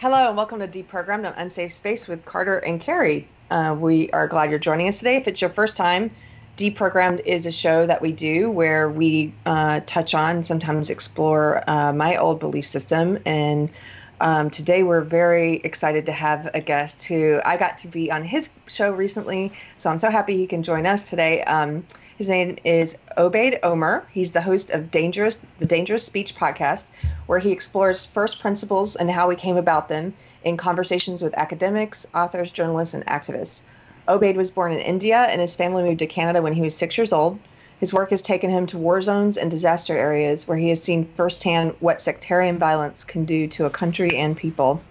Hello and welcome to Deprogrammed on Unsafe Space with Carter and Keri. Uh, we are glad you're joining us today. If it's your first time, Deprogrammed is a show that we do where we uh, touch on, sometimes explore uh, my old belief system. And um, today we're very excited to have a guest who I got to be on his show recently. So I'm so happy he can join us today. Um, his name is Obaid Omer. He's the host of Dangerous, the Dangerous Speech podcast, where he explores first principles and how we came about them in conversations with academics, authors, journalists, and activists. Obaid was born in India, and his family moved to Canada when he was six years old. His work has taken him to war zones and disaster areas where he has seen firsthand what sectarian violence can do to a country and people.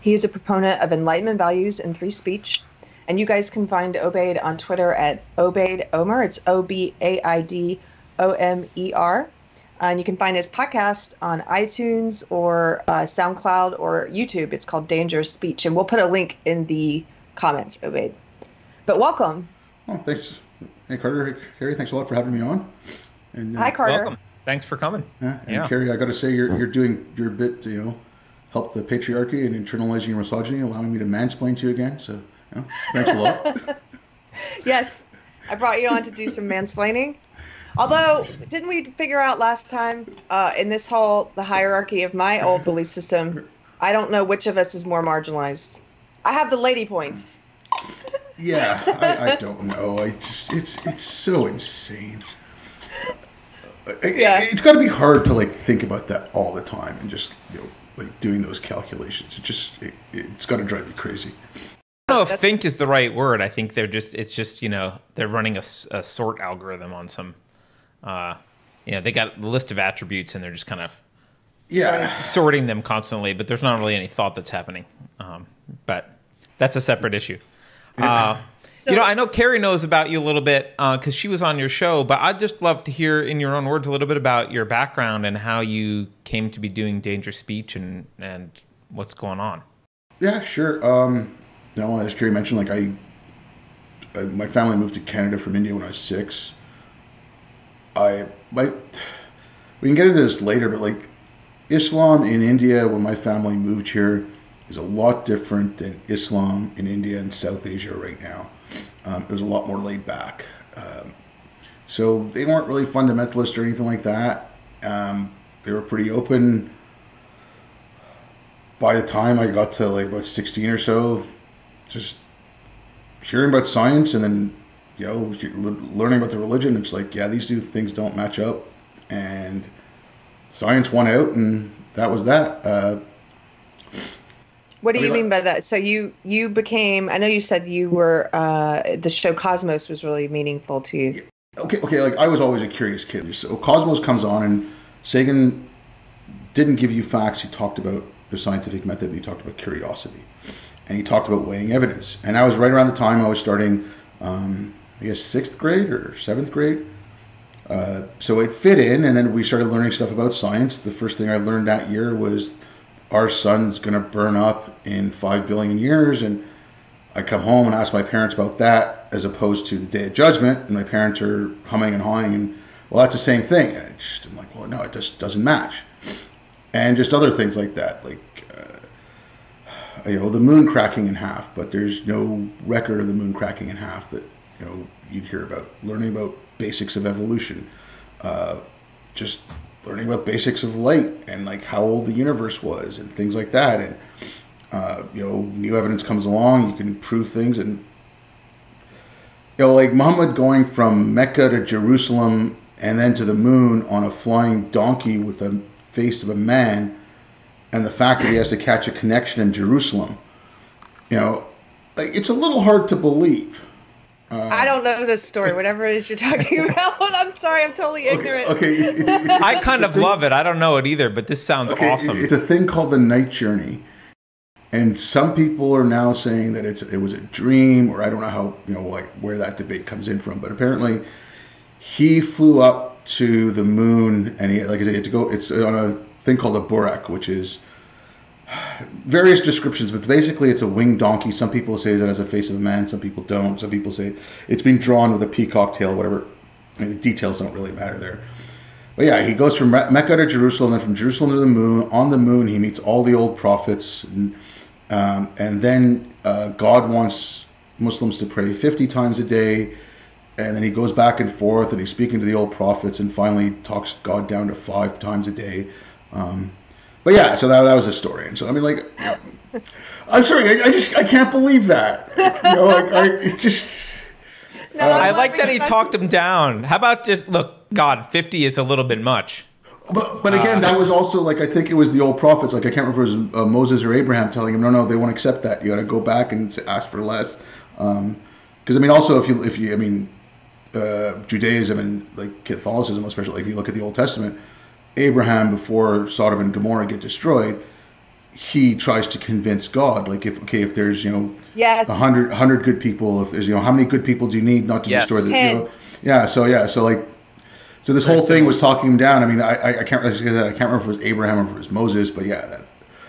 He is a proponent of Enlightenment values and free speech, and you guys can find Obaid on Twitter at Obaid Omer. It's O B A I D O M E R. And you can find his podcast on iTunes or uh, SoundCloud or YouTube. It's called Dangerous Speech. And we'll put a link in the comments, Obaid. But welcome. Oh, thanks. Hey, Carter. Keri, thanks a lot for having me on. And, uh, Hi, Carter. Welcome. Thanks for coming. Yeah, and yeah. Keri, I got to say, you're, you're doing your bit to, you know, help the patriarchy and internalizing your misogyny, allowing me to mansplain to you again. So thanks a lot. yes, I brought you on to do some mansplaining. Although, didn't we figure out last time uh, in this whole the hierarchy of my old belief system? I don't know which of us is more marginalized. I have the lady points. yeah, I, I, don't know. I just it's it's so insane. Yeah. It, has got to be hard to like think about that all the time and just you know like doing those calculations. It just it, it's got to drive you crazy. I don't know if think is the right word. I think they're just it's just you know they're running a, a sort algorithm on some, uh, you know they got a list of attributes and they're just kind of yeah sorting them constantly. But there's not really any thought that's happening. Um, but that's a separate issue. Uh, so, you know, I know Keri knows about you a little bit because uh, she was on your show, but I'd just love to hear in your own words a little bit about your background and how you came to be doing dangerous speech and and what's going on. Yeah, sure. Um, you know, as Keri mentioned, like I, I, my family moved to Canada from India when I was six. I my we can get into this later, but like Islam in India when my family moved here is a lot different than Islam in India and South Asia right now. Um, it was a lot more laid back. Um, so they weren't really fundamentalist or anything like that. Um, they were pretty open. By the time I got to like about 16 or so, just hearing about science and then you know learning about the religion it's like yeah these two things don't match up and science won out and that was that uh, what do you mean by that so you you became i know you said you were uh, the show cosmos was really meaningful to you okay okay like i was always a curious kid so cosmos comes on and sagan didn't give you facts he talked about the scientific method and he talked about curiosity and he talked about weighing evidence. And I was right around the time I was starting, um, I guess, sixth grade or seventh grade. Uh, so it fit in, and then we started learning stuff about science. The first thing I learned that year was our sun's going to burn up in five billion years, and I come home and ask my parents about that, as opposed to the Day of Judgment, and my parents are humming and hawing, and well, that's the same thing. I just, I'm like, well, no, it just doesn't match, and just other things like that, like you know the moon cracking in half, but there's no record of the moon cracking in half that you know you'd hear about. Learning about basics of evolution, uh, just learning about basics of light and like how old the universe was and things like that. And uh, you know, new evidence comes along, you can prove things, and you know, like Muhammad going from Mecca to Jerusalem and then to the moon on a flying donkey with the face of a man and the fact that he has to catch a connection in Jerusalem, you know, like it's a little hard to believe. Uh, I don't know this story. Whatever it is you're talking about, I'm sorry, I'm totally ignorant. Okay, okay. It's, it's, I kind of thing, love it. I don't know it either, but this sounds okay, awesome. It's a thing called the night journey, and some people are now saying that it's it was a dream, or I don't know how you know like where that debate comes in from. But apparently, he flew up to the moon, and he like I said, he had to go. It's on a thing called a Buraq, which is various descriptions, but basically it's a winged donkey. Some people say that has a face of a man, some people don't. Some people say it's been drawn with a peacock tail, whatever. I mean, the details don't really matter there. but yeah, he goes from Mecca to Jerusalem, then from Jerusalem to the moon. On the moon, he meets all the old prophets, and, um, and then uh, God wants Muslims to pray 50 times a day, and then he goes back and forth, and he's speaking to the old prophets, and finally talks God down to five times a day. Um, but yeah, so that, that was the story, and so I mean, like, I'm sorry, I, I just I can't believe that. You know, like I it just. No, uh, I like that he talked him down. How about just look? God, fifty is a little bit much. But but again, uh, that was also like I think it was the old prophets. Like I can't remember if it was uh, Moses or Abraham telling him, no, no, they won't accept that. You got to go back and ask for less. Because um, I mean, also if you if you I mean, uh, Judaism and like Catholicism, especially if you look at the Old Testament, Abraham before Sodom and Gomorrah get destroyed, he tries to convince God, like if okay, if there's you know yes. a hundred hundred good people, if there's you know how many good people do you need not to yes. destroy the you know, yeah, so yeah, so like so this whole thing was talking him down. I mean, I I, I can't really say that I can't remember if it was Abraham or if it was Moses, but yeah. That,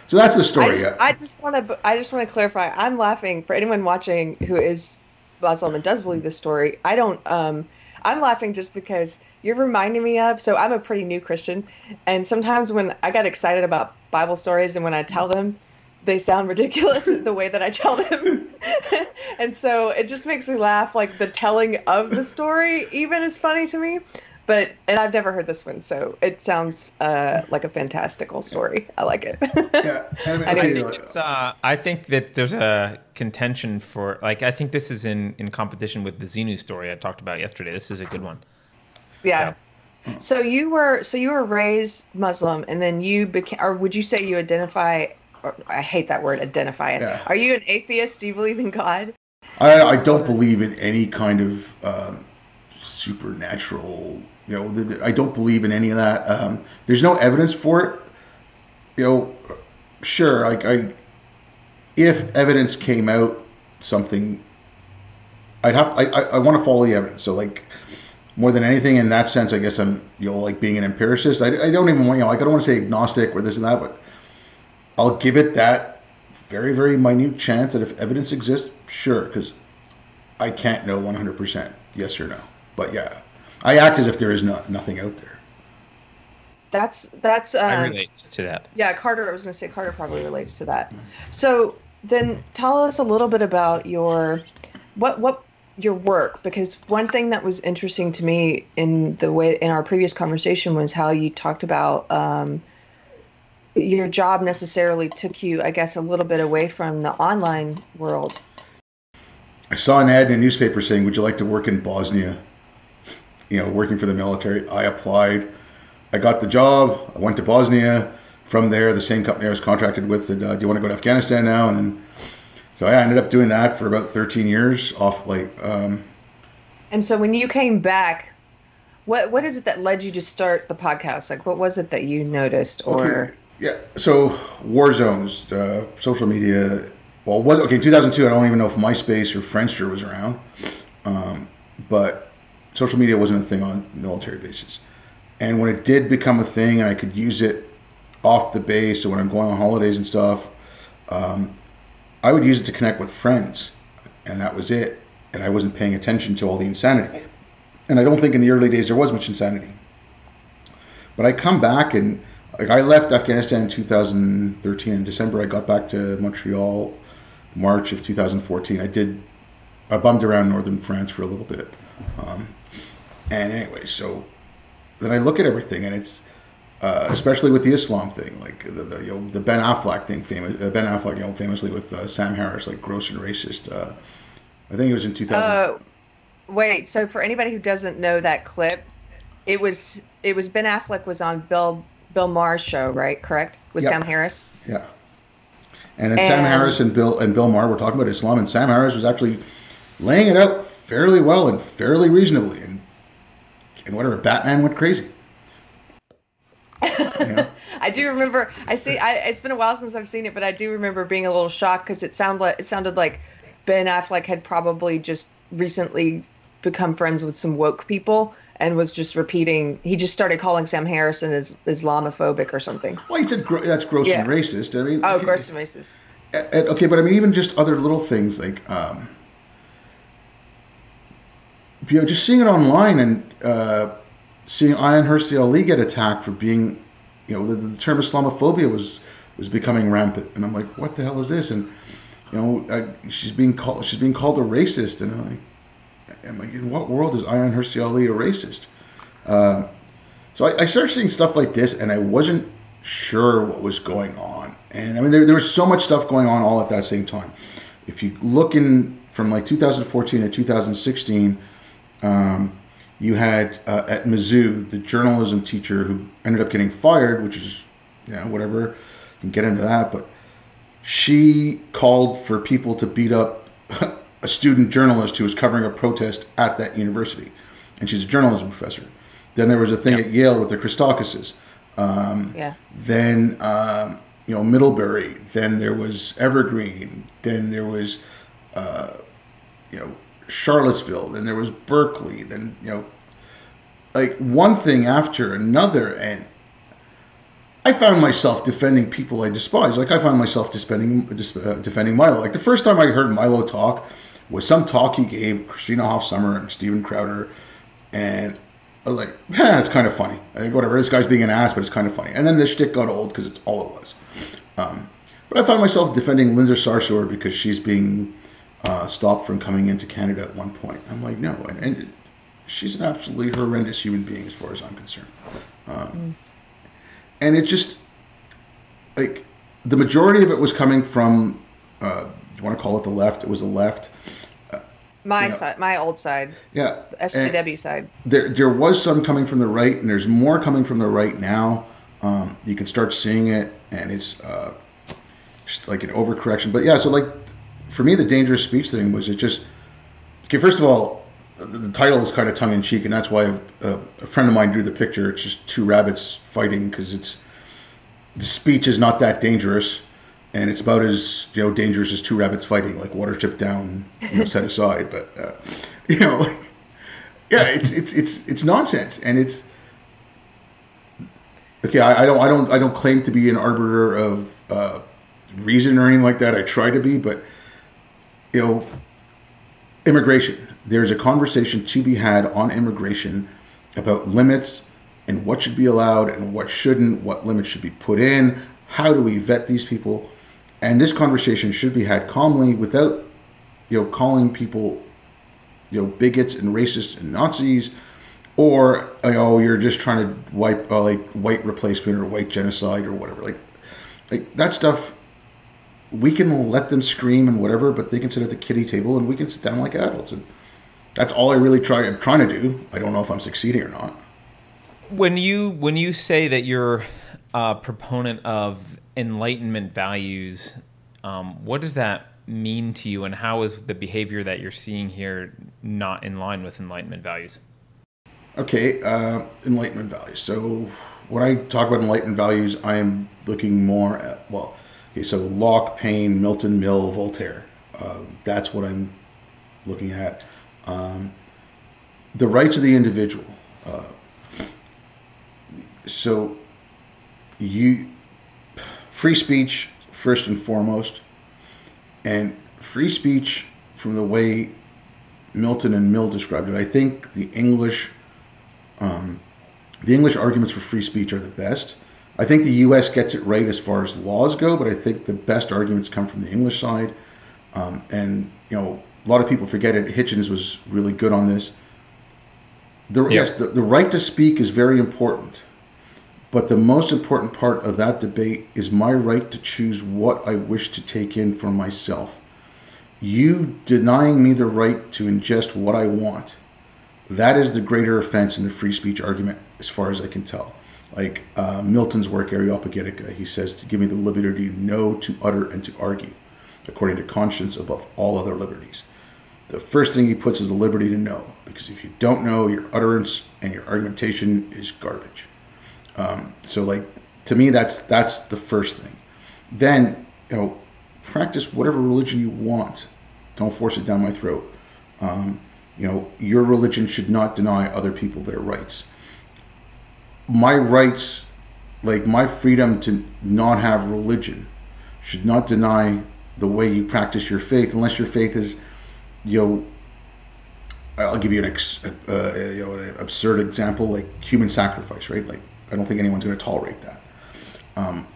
so that's the story. I just, yeah. I just want to I just want to clarify. I'm laughing for anyone watching who is Muslim and does believe this story. I don't. Um, I'm laughing just because you're reminding me of. So I'm a pretty new Christian, and sometimes when I get excited about Bible stories and when I tell them, they sound ridiculous the way that I tell them. and so it just makes me laugh. Like the telling of the story even is funny to me. But and I've never heard this one, so it sounds uh, like a fantastical story. I like it. yeah, I, mean, I, think uh, I think that there's a contention for like I think this is in in competition with the Xenu story I talked about yesterday. This is a good one. Yeah. yeah. So you were so you were raised Muslim, and then you became, or would you say you identify? Or, I hate that word, identify. Yeah. Are you an atheist? Do you believe in God? I, I don't believe in any kind of um, supernatural. You know, I don't believe in any of that. Um, there's no evidence for it. You know, sure, like I, if evidence came out, something, I'd have. I I, I want to follow the evidence. So like, more than anything in that sense, I guess I'm, you know, like being an empiricist. I, I don't even want, you know, like I don't want to say agnostic or this and that, but I'll give it that very, very minute chance that if evidence exists, sure, because I can't know 100% yes or no. But yeah, I act as if there is no, nothing out there. That's that's. Um, I relate to that. Yeah, Carter. I was going to say Carter probably relates to that. So then, tell us a little bit about your what what your work because one thing that was interesting to me in the way in our previous conversation was how you talked about um, your job necessarily took you i guess a little bit away from the online world. I saw an ad in a newspaper saying would you like to work in bosnia? You know working for the military. I applied. I got the job. I went to bosnia. From there the same company i was contracted with said uh, do you want to go to afghanistan now? And then so I ended up doing that for about 13 years off like. Um, and so when you came back, what what is it that led you to start the podcast? Like, what was it that you noticed or? Okay. Yeah. So war zones, uh, social media. Well, was okay in 2002. I don't even know if MySpace or Friendster was around, um, but social media wasn't a thing on military bases. And when it did become a thing, and I could use it off the base, so when I'm going on holidays and stuff, um, I would use it to connect with friends, and that was it. And I wasn't paying attention to all the insanity. And I don't think in the early days there was much insanity. But I come back and like I left Afghanistan in 2013. In December, I got back to Montreal, March of 2014. I did, I bummed around northern France for a little bit. Um, and anyway, so then I look at everything and it's uh, especially with the Islam thing, like the, the, you know the Ben Affleck thing, famous uh, Ben Affleck, you know, famously with uh, Sam Harris, like gross and racist. Uh, I think it was in 2000. Uh, wait, so for anybody who doesn't know that clip, it was it was Ben Affleck was on Bill Bill Maher's show, right? Correct? With yep. Sam Harris. Yeah. And then and, Sam Harris and Bill and Bill Maher were talking about Islam, and Sam Harris was actually laying it out fairly well and fairly reasonably, and and whatever Batman went crazy. I do remember. I see. I, it's been a while since I've seen it, but I do remember being a little shocked because it sounded like it sounded like Ben Affleck had probably just recently become friends with some woke people and was just repeating. He just started calling Sam Harrison as Islamophobic or something. Well, he said that's gross yeah. and racist. I mean, oh, okay, gross and racist. Okay, but I mean, even just other little things like, um, you know, just seeing it online and. Uh, seeing Ayaan Hirsi Ali get attacked for being, you know, the, the term Islamophobia was was becoming rampant, and I'm like, what the hell is this? And you know, I, she's being called she's being called a racist, and I'm like, I'm like, in what world is Ayaan Hirsi Ali a racist? Uh, so I, I started seeing stuff like this, and I wasn't sure what was going on. And I mean, there, there was so much stuff going on all at that same time. If you look in from like 2014 to 2016, um, you had uh, at Mizzou the journalism teacher who ended up getting fired, which is, yeah, whatever. You can get into that, but she called for people to beat up a student journalist who was covering a protest at that university, and she's a journalism professor. Then there was a thing at Yale with the Christakises. Um, yeah. Then um, you know Middlebury. Then there was Evergreen. Then there was uh, you know Charlottesville. Then there was Berkeley. Then you know like one thing after another, and I found myself defending people I despise. Like I found myself defending uh, defending Milo. Like the first time I heard Milo talk was some talk he gave Christina Hoff Sommers and Steven Crowder, and I was like, eh, it's kind of funny. Whatever, this guy's being an ass, but it's kind of funny. And then the shtick got old because it's all it was. Um, but I found myself defending Linda Sarsour because she's being uh, stopped from coming into Canada at one point. I'm like, no, and, and, she's an absolutely horrendous human being as far as I'm concerned. Um, mm. And it just like the majority of it was coming from, uh, you want to call it the left? It was the left. My side, my old side. Yeah. The SJW and side. There, there was some coming from the right, and there's more coming from the right now. Um, you can start seeing it, and it's uh, just like an overcorrection. But yeah, so like for me, the dangerous speech thing was it just okay. First of all, the, title is kind of tongue in cheek, and that's why a, friend of mine drew the picture. It's just two rabbits fighting because it's the speech is not that dangerous and it's about as you know dangerous as two rabbits fighting, like water Watership Down, you know, set aside. But uh, you know, yeah, it's it's it's it's nonsense, and it's okay. I, I, don't I don't I don't claim to be an arbiter of uh, reason or anything like that. I try to be, but you know, immigration. There's a conversation to be had on immigration about limits and what should be allowed and what shouldn't, what limits should be put in, how do we vet these people and this conversation should be had calmly without, you know, calling people, you know, bigots and racists and Nazis, or you know, you're just trying to wipe uh, like white replacement or white genocide or whatever. Like, like that stuff. We can let them scream and whatever, but they can sit at the kitty table and we can sit down like adults. And that's all I really try. I'm trying to do. I don't know if I'm succeeding or not. When you when you say that you're a proponent of enlightenment values, um, what does that mean to you, and how is the behavior that you're seeing here not in line with enlightenment values? Okay, uh, enlightenment values. So when I talk about enlightenment values, I am looking more at well, okay, so Locke, Paine, Milton, Mill, Voltaire. Uh, that's what I'm looking at. Um, the rights of the individual. Uh, so you free speech first and foremost, and free speech from the way Milton and Mill described it. I think the English, um, the English arguments for free speech are the best. I think the U.S. gets it right as far as laws go, but I think the best arguments come from the English side. Um, and you know, a lot of people forget it. Hitchens was really good on this. The, yep. Yes, the, the right to speak is very important. But the most important part of that debate is my right to choose what I wish to take in for myself. You denying me the right to ingest what I want, that is the greater offense in the free speech argument, as far as I can tell. Like uh, Milton's work, Areopagitica, he says to give me the liberty to know, to utter, and to argue, according to conscience above all other liberties. The first thing he puts is the liberty to know, because if you don't know, your utterance and your argumentation is garbage. Um, so like to me, that's that's the first thing. Then you know, practice whatever religion you want. Don't force it down my throat. Um, you know, your religion should not deny other people their rights. My rights, like my freedom to not have religion, should not deny the way you practice your faith, unless your faith is, you know, I'll give you an ex, uh, you know an absurd example like human sacrifice, right? Like I don't think anyone's going to tolerate that. Um,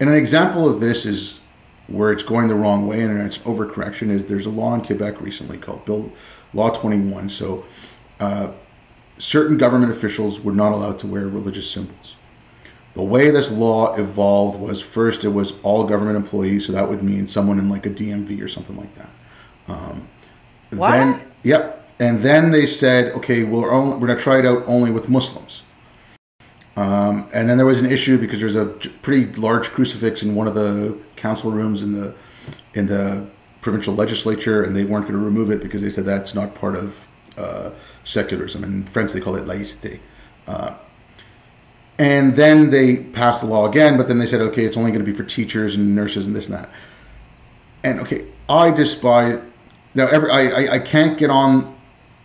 and an example of this is where it's going the wrong way and it's overcorrection is there's a law in Quebec recently called Bill Law 21. So uh, certain government officials were not allowed to wear religious symbols. The way this law evolved was first it was all government employees, so that would mean someone in like a DMV or something like that. Um, what? Then, yep. And then they said, okay, we're only, we're gonna try it out only with Muslims. Um, and then there was an issue because there's a pretty large crucifix in one of the council rooms in the in the provincial legislature, and they weren't going to remove it because they said that's not part of uh, secularism. In French, they call it laïcité. Uh, and then they passed the law again, but then they said, okay, it's only going to be for teachers and nurses and this and that. And okay, I despise. Now, every, I, I, I can't get on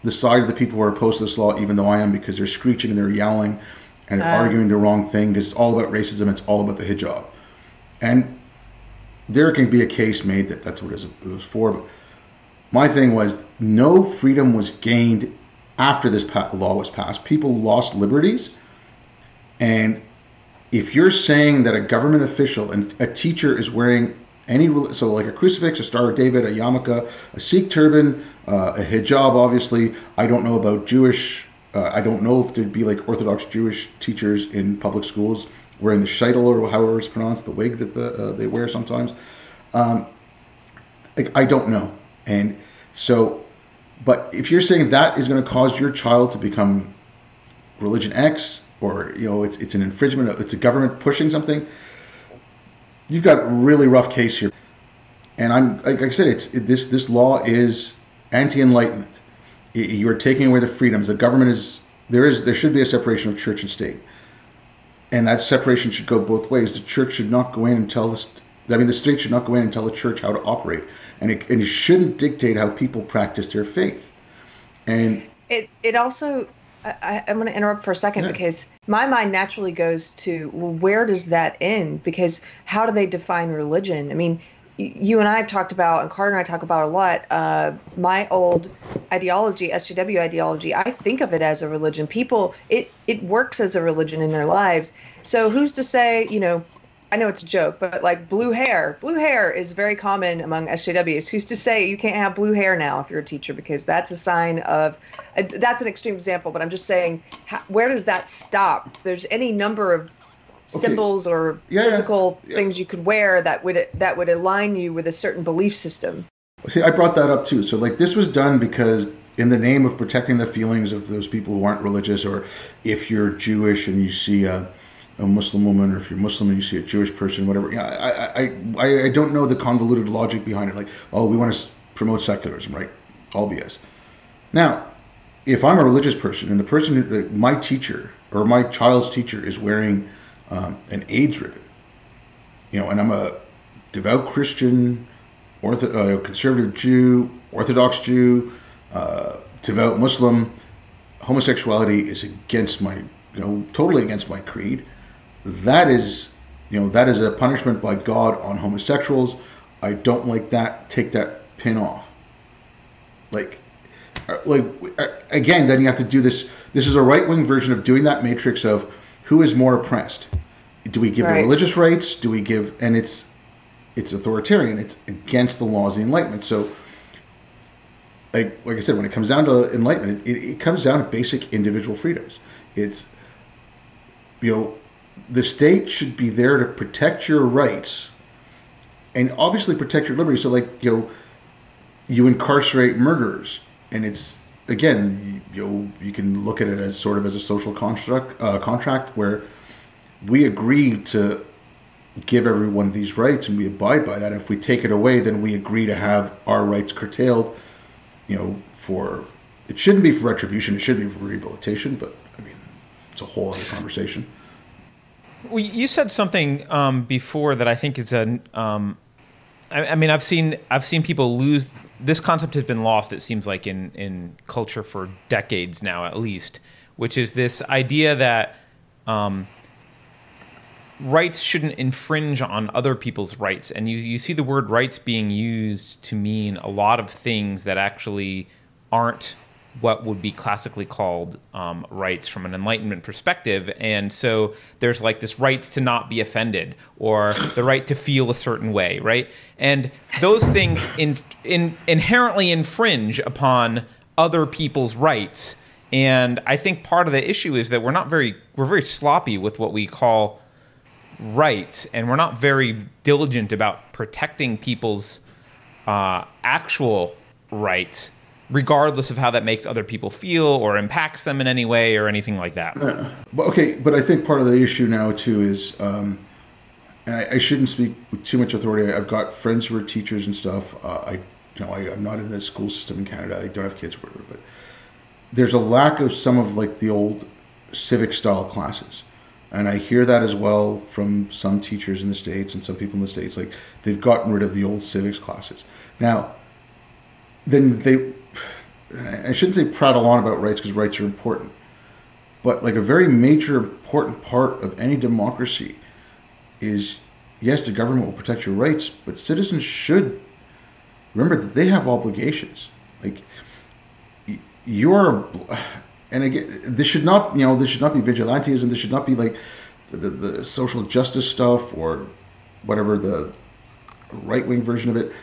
the side of the people who are opposed to this law, even though I am, because they're screeching and they're yelling and they're uh, arguing the wrong thing. Because it's all about racism. It's all about the hijab. And there can be a case made that that's what it was for. But my thing was no freedom was gained after this law was passed. People lost liberties. And if you're saying that a government official and a teacher is wearing any so like a crucifix, a Star of David, a yarmulke, a Sikh turban, uh, a hijab. Obviously, I don't know about Jewish. Uh, I don't know if there'd be like Orthodox Jewish teachers in public schools wearing the sheitel or however it's pronounced, the wig that the, uh, they wear sometimes. Um, like, I don't know, and so, but if you're saying that is going to cause your child to become religion X, or you know, it's it's an infringement, it's a government pushing something you've got a really rough case here. And I'm like I said, it's it, this this law is anti-enlightenment. You are taking away the freedoms. The government is there is there should be a separation of church and state, and that separation should go both ways. The church should not go in and tell the I mean the state should not go in and tell the church how to operate, and it, and it shouldn't dictate how people practice their faith. And it it also I, am going to interrupt for a second yeah. because my mind naturally goes to well, where does that end? Because how do they define religion? I mean, you and I have talked about, and Carter and I talk about a lot. Uh, my old ideology, SJW ideology, I think of it as a religion. People, it it works as a religion in their lives. So who's to say, you know, I know it's a joke, but like blue hair, blue hair is very common among SJWs. Who's to say you can't have blue hair now if you're a teacher because that's a sign of, uh, that's an extreme example, but I'm just saying, how, where does that stop? There's any number of okay. symbols or yeah, physical yeah. things you could wear that would that would align you with a certain belief system. See, I brought that up too. So like this was done because in the name of protecting the feelings of those people who aren't religious, or if you're Jewish and you see a a Muslim woman, or if you're Muslim and you see a Jewish person, whatever. Yeah, I, I, I, I don't know the convoluted logic behind it. Like, oh, we want to promote secularism, right? All BS. Now, if I'm a religious person and the person, my teacher or my child's teacher is wearing um, an AIDS ribbon, you know, and I'm a devout Christian, ortho, uh, conservative Jew, Orthodox Jew, uh, devout Muslim, homosexuality is against my, you know, totally against my creed that is, you know, that is a punishment by God on homosexuals. I don't like that. Take that pin off. Like, uh, like uh, again, then you have to do this. This is a right wing version of doing that matrix of who is more oppressed. Do we give right. religious rights? Do we give? And it's it's authoritarian. It's against the laws of the Enlightenment. So, like like I said, when it comes down to enlightenment, it, it comes down to basic individual freedoms. It's you know the state should be there to protect your rights and obviously protect your liberty. So, like, you know, you incarcerate murderers, and it's again, you know, you can look at it as sort of as a social construct uh, contract where we agree to give everyone these rights and we abide by that. If we take it away, then we agree to have our rights curtailed. You know, for it shouldn't be for retribution; it should be for rehabilitation. But I mean, it's a whole other conversation. Well, you said something um, before that I think is a. Um, I, I, mean, I've seen I've seen people lose. This concept has been lost. It seems like in in culture for decades now, at least, which is this idea that um, rights shouldn't infringe on other people's rights, and you you see the word rights being used to mean a lot of things that actually aren't what would be classically called um, rights from an enlightenment perspective. And so there's like this right to not be offended or the right to feel a certain way right? And those things in, in, inherently infringe upon other people's rights. And i think part of the issue is that we're not very we're very sloppy with what we call rights and we're not very diligent about protecting people's uh, actual rights regardless of how that makes other people feel or impacts them in any way or anything like that. Uh, okay, but I think part of the issue now too is, um, and I, I, shouldn't speak with too much authority. I've got friends who are teachers and stuff. Uh, I, you know, I, am not in the school system in Canada. I don't have kids, whatever. But there's a lack of some of like the old civic style classes. And I hear that as well from some teachers in the States and some people in the States. Like they've gotten rid of the old civics classes. Now, then they I shouldn't say prattle on about rights because rights are important, but like a very major important part of any democracy is yes, the government will protect your rights, but citizens should remember that they have obligations. Like you're, and again, this should not, you know, this should not be vigilantism. This should not be like the, the, the social justice stuff or whatever the right wing version of it.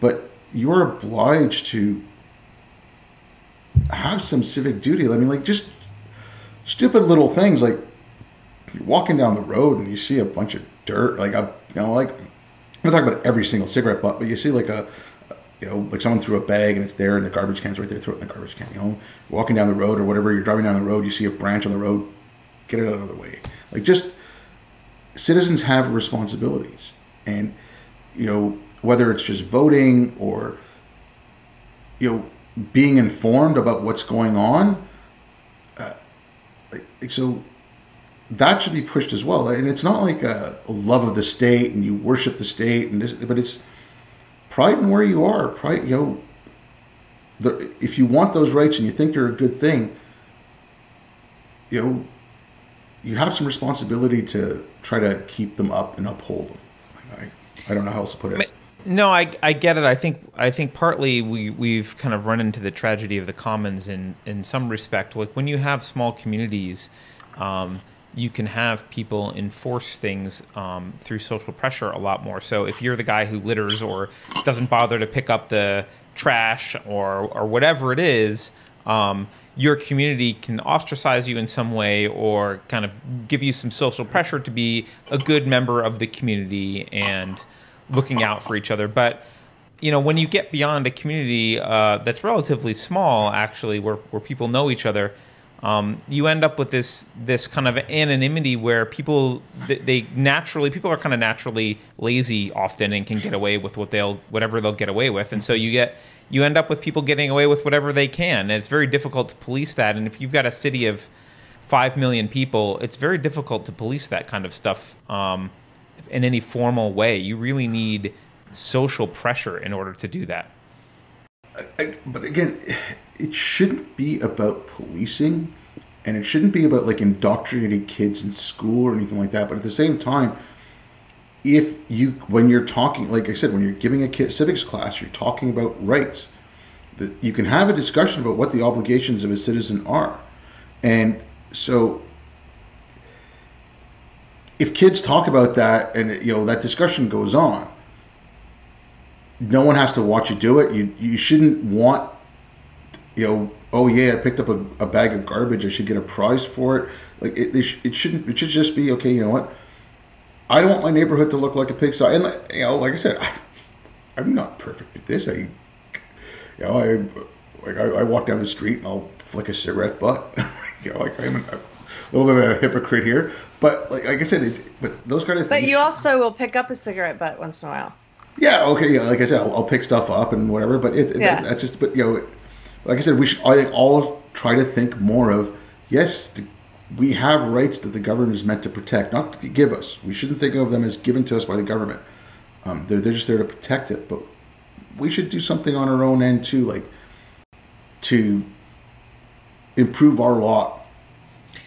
But you're obliged to have some civic duty. I mean, like just stupid little things like you're walking down the road and you see a bunch of dirt, like a, you know, like I'm talking about every single cigarette butt, but you see like a, you know, like someone threw a bag and it's there and the garbage can's right there, throw it in the garbage can. You know, walking down the road or whatever, you're driving down the road, you see a branch on the road, get it out of the way. Like just citizens have responsibilities, and you know whether it's just voting or you know being informed about what's going on. Uh, so that should be pushed as well. And it's not like a, a love of the state and you worship the state, and this, but it's pride in where you are. Pride, you know, the, if you want those rights and you think you're a good thing, you know, you have some responsibility to try to keep them up and uphold them. I, I don't know how else to put it. No, I, I get it. I think I think partly we we've kind of run into the tragedy of the commons in in some respect. Like when you have small communities, um, you can have people enforce things um, through social pressure a lot more. So if you're the guy who litters or doesn't bother to pick up the trash or or whatever it is, um, your community can ostracize you in some way or kind of give you some social pressure to be a good member of the community and looking out for each other. But you know, when you get beyond a community uh, that's relatively small, actually, where where people know each other, um, you end up with this this kind of anonymity where people they, they naturally people are kind of naturally lazy often and can get away with what they'll whatever they'll get away with, and so you get you end up with people getting away with whatever they can, and it's very difficult to police that. And if you've got a city of five million people, it's very difficult to police that kind of stuff. Um, in any formal way. You really need social pressure in order to do that. I, but again, it shouldn't be about policing and it shouldn't be about like indoctrinating kids in school or anything like that. But at the same time, if you, when you're talking, like I said, when you're giving a kid civics class, you're talking about rights. That you can have a discussion about what the obligations of a citizen are, and so if kids talk about that and you know that discussion goes on, no one has to watch you do it. You you shouldn't want you know oh yeah I picked up a, a bag of garbage I should get a prize for it. Like it it shouldn't it should just be okay. You know what? I don't want my neighborhood to look like a pigsty. And you know, like I said, I, I'm not perfect at this. I you know I like I, I walk down the street and I'll flick a cigarette butt. you know, like I'm a, a little bit of a hypocrite here. But like, like I said, it, but those kind of things. But you also will pick up a cigarette butt once in a while. Yeah. Okay. Yeah. Like I said, I'll, I'll pick stuff up and whatever. But it, yeah. that's just. But you know, like I said, we should. I think all try to think more of. Yes, the, we have rights that the government is meant to protect, not to give us. We shouldn't think of them as given to us by the government. Um, they're they're just there to protect it. But we should do something on our own end too, like to improve our law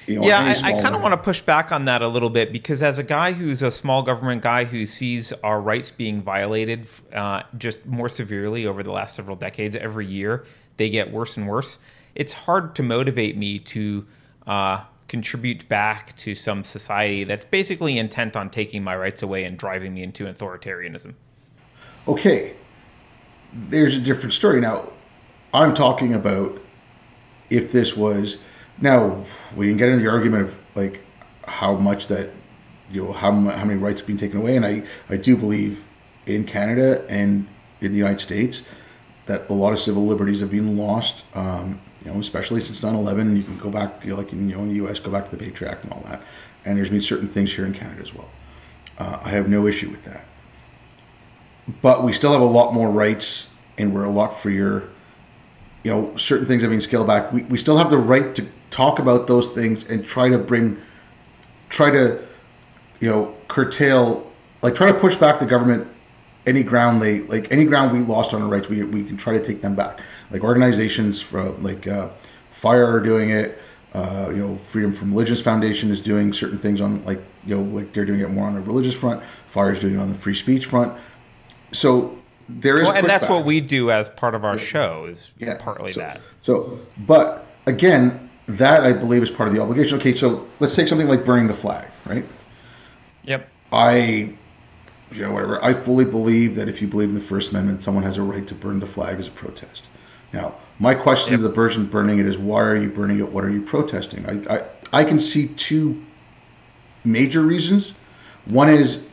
You know, yeah, I, I kind of want to push back on that a little bit because as a guy who's a small government guy who sees our rights being violated uh, just more severely over the last several decades, every year they get worse and worse. It's hard to motivate me to uh, contribute back to some society that's basically intent on taking my rights away and driving me into authoritarianism. Okay, there's a different story now. I'm talking about if this was now we can get into the argument of like how much that you know how how many rights have been taken away, and I I do believe in Canada and in the United States that a lot of civil liberties have been lost. Um, you know, especially since 9/11, you can go back, you know, like in, you know, in the U.S., go back to the Patriot Act and all that. And there's been certain things here in Canada as well. Uh, I have no issue with that. But we still have a lot more rights, and we're a lot freer. You know, certain things have been scaled back. We, we still have the right to talk about those things and try to bring, try to, you know, curtail, like try to push back the government any ground they like any ground we lost on our rights we, we can try to take them back. Like organizations from like uh, FIRE are doing it uh, you know freedom from religious foundation is doing certain things on like you know like they're doing it more on the religious front. FIRE is doing it on the free speech front. So there is well, and that's what we do as part of our yeah. show is yeah. partly so, that so but again that i believe is part of the obligation okay so let's take something like burning the flag right yep i you know, whatever. I fully believe that if you believe in the First Amendment, someone has a right to burn the flag as a protest. Now, my question yep. to the person burning it is, why are you burning it? What are you protesting? I, I, I can see two major reasons. One is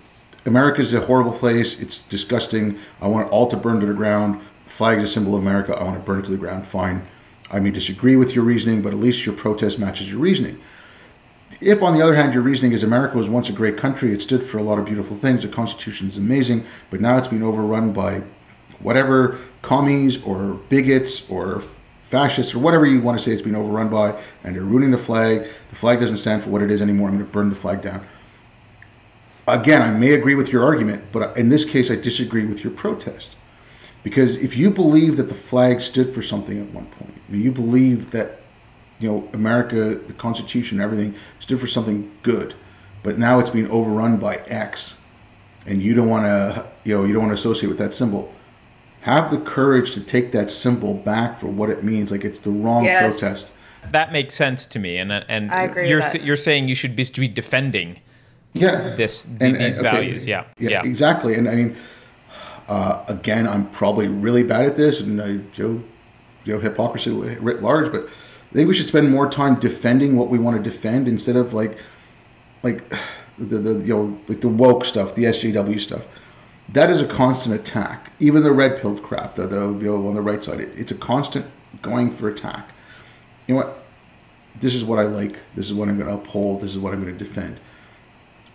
America is a horrible place. It's disgusting. I want it all to burn to the ground. Flag is a symbol of America. I want to burn it to the ground. Fine. I may disagree with your reasoning, but at least your protest matches your reasoning. If, on the other hand, your reasoning is America was once a great country, it stood for a lot of beautiful things, the Constitution is amazing, but now it's been overrun by whatever commies or bigots or fascists or whatever you want to say it's been overrun by, and they're ruining the flag. The flag doesn't stand for what it is anymore. I'm going to burn the flag down. Again, I may agree with your argument, but in this case, I disagree with your protest. Because if you believe that the flag stood for something at one point, you believe that you know, America, the Constitution, everything stood for something good, but now it's being overrun by X, and you don't want to, you know, you don't want to associate with that symbol. Have the courage to take that symbol back for what it means. Like it's the wrong yes. protest. That makes sense to me, and and I agree you're you're saying you should be, be defending. Yeah. This and, these and, okay. values. Yeah. yeah. yeah. Exactly, and I mean. Uh, again, I'm probably really bad at this, and I, you know, you know, hypocrisy writ large. But I think we should spend more time defending what we want to defend instead of like, like the, the you know like the woke stuff, the SJW stuff. That is a constant attack. Even the red pilled crap, the, the you know on the right side, it, it's a constant going for attack. You know what? This is what I like. This is what I'm going to uphold. This is what I'm going to defend.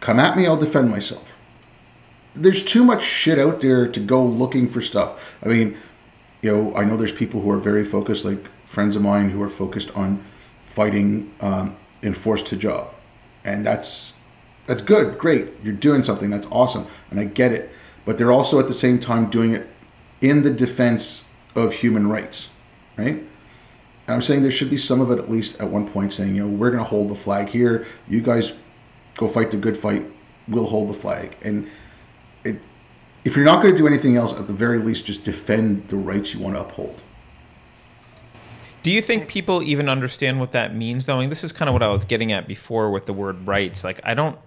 Come at me, I'll defend myself. There's too much shit out there to go looking for stuff. I mean, you know, I know there's people who are very focused, like friends of mine who are focused on fighting um, enforced hijab, and that's that's good, great. You're doing something that's awesome, and I get it. But they're also at the same time doing it in the defense of human rights, right? And I'm saying there should be some of it at least at one point saying, you know, we're going to hold the flag here. You guys go fight the good fight. We'll hold the flag. And it, if you're not going to do anything else, at the very least, just defend the rights you want to uphold. Do you think people even understand what that means, though? I mean, this is kind of what I was getting at before with the word rights. Like, I don't,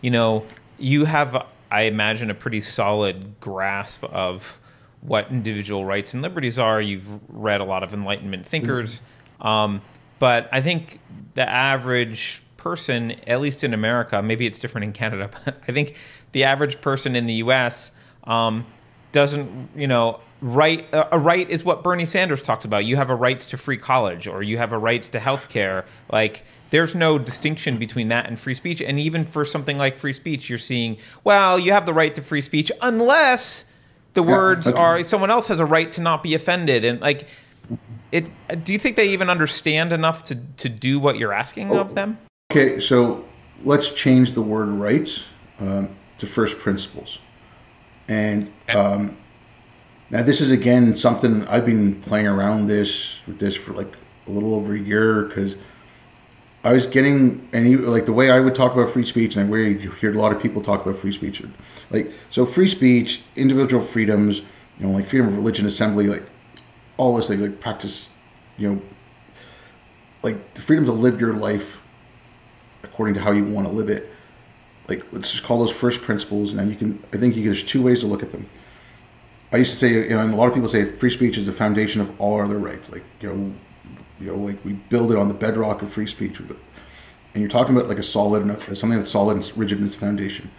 you know, you have, I imagine, a pretty solid grasp of what individual rights and liberties are. You've read a lot of Enlightenment thinkers. Mm-hmm. Um, but I think the average person, at least in America, maybe it's different in Canada, but I think the average person in the US um, doesn't, you know, right a right is what Bernie Sanders talks about. You have a right to free college or you have a right to health care. Like there's no distinction between that and free speech. And even for something like free speech, you're seeing, well, you have the right to free speech unless the yeah, words okay. are someone else has a right to not be offended. And like it do you think they even understand enough to to do what you're asking oh, of them? Okay, so let's change the word rights um, to first principles. And um, now this is again something I've been playing around this with this for like a little over a year because I was getting any like the way I would talk about free speech, and I you hear a lot of people talk about free speech. Like so, free speech, individual freedoms, you know, like freedom of religion, assembly, like all those things, like practice, you know, like the freedom to live your life according to how you want to live it. Like let's just call those first principles, and then you can. I think you, there's two ways to look at them. I used to say, and a lot of people say free speech is the foundation of all other rights. Like you know, you know, like we build it on the bedrock of free speech. And you're talking about like a solid, enough something that's solid and rigid in its foundation.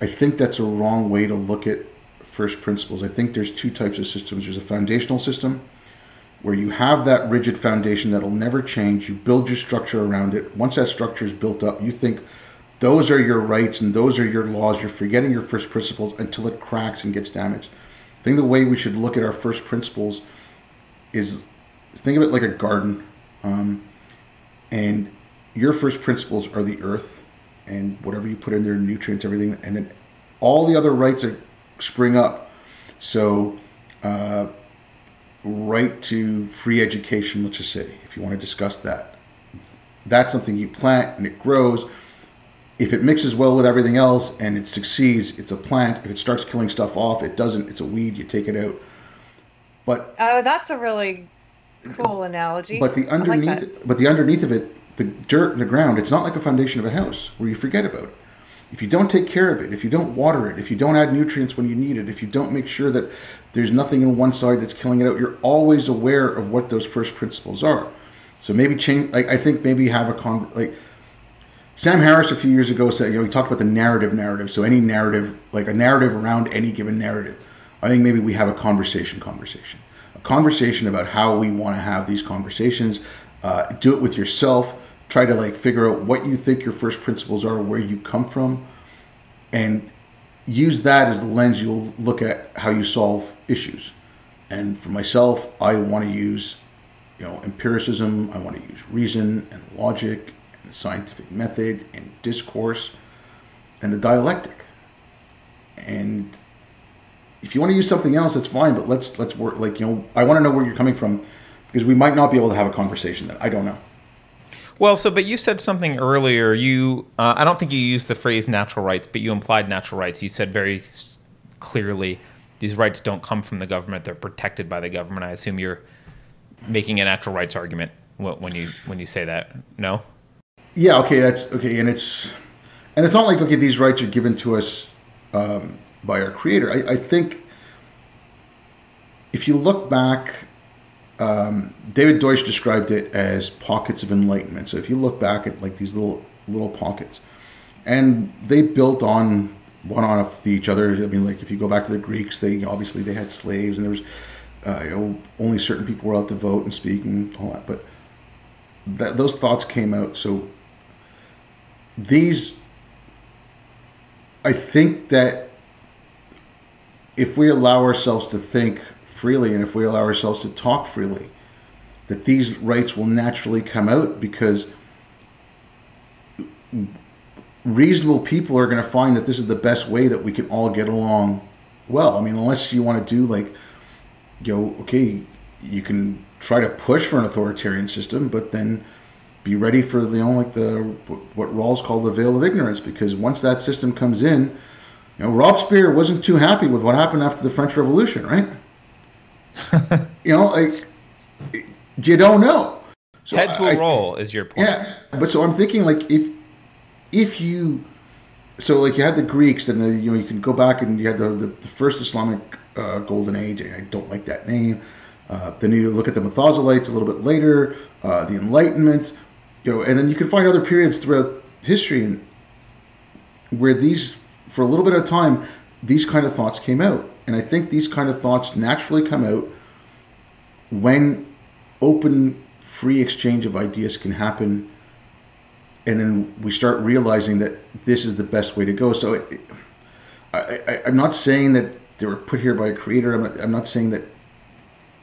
I think that's a wrong way to look at first principles. I think there's two types of systems. There's a foundational system where you have that rigid foundation that'll never change. You build your structure around it. Once that structure is built up, you think those are your rights and those are your laws. You're forgetting your first principles until it cracks and gets damaged. I think the way we should look at our first principles is think of it like a garden. Um, and your first principles are the earth and whatever you put in there, nutrients, everything, and then all the other rights that spring up. So, uh, right to free education, let's just say, if you want to discuss that, that's something you plant and it grows. If it mixes well with everything else and it succeeds, it's a plant. If it starts killing stuff off, it doesn't. It's a weed. You take it out. But oh, that's a really cool analogy. But the underneath, like but the underneath of it, the dirt and the ground, it's not like a foundation of a house where you forget about it. If you don't take care of it, if you don't water it, if you don't add nutrients when you need it, if you don't make sure that there's nothing in one side that's killing it out, you're always aware of what those first principles are. So maybe change. Like I think maybe have a con like. Sam Harris a few years ago said, you know, he talked about the narrative narrative. So any narrative, like a narrative around any given narrative. I think maybe we have a conversation conversation a conversation about how we want to have these conversations. Uh, do it with yourself. Try to like figure out what you think your first principles are, where you come from, and use that as the lens you'll look at how you solve issues. And for myself, I want to use, you know, empiricism. I want to use reason and logic and scientific method and discourse and the dialectic. And if you want to use something else, that's fine. But let's let's work. Like you know, I want to know where you're coming from because we might not be able to have a conversation. That I don't know. Well, so but you said something earlier. You, uh, I don't think you used the phrase natural rights, but you implied natural rights. You said very clearly these rights don't come from the government; they're protected by the government. I assume you're making a natural rights argument when you when you say that. No. Yeah. Okay. That's okay. And it's and it's not like okay, these rights are given to us. Um, by our creator. I, I think if you look back, um, David Deutsch described it as pockets of enlightenment. So if you look back at like these little little pockets, and they built on one on each other. I mean, like if you go back to the Greeks, they obviously they had slaves, and there was uh, you know, only certain people were allowed to vote and speak and all that. But that, those thoughts came out. So these, I think that if we allow ourselves to think freely and if we allow ourselves to talk freely, that these rights will naturally come out because reasonable people are going to find that this is the best way that we can all get along well. I mean, unless you want to do like, you know, okay, you can try to push for an authoritarian system, but then be ready for you know like the what Rawls called the veil of ignorance because once that system comes in you know, Robespierre wasn't too happy with what happened after the French Revolution, right? you know, like you don't know. So Heads will I, roll, is your point. Yeah, but so I'm thinking like if if you so like you had the Greeks, and the, you know you can go back and you had the the, the first Islamic uh, golden age. I don't like that name. Uh, then you look at the Mutazilites a little bit later, uh, the Enlightenment, you know, and then you can find other periods throughout history and where these for a little bit of time, these kind of thoughts came out. And I think these kind of thoughts naturally come out when open, free exchange of ideas can happen. And then we start realizing that this is the best way to go. So it, I, am not saying that they were put here by a creator. I'm not, I'm not saying that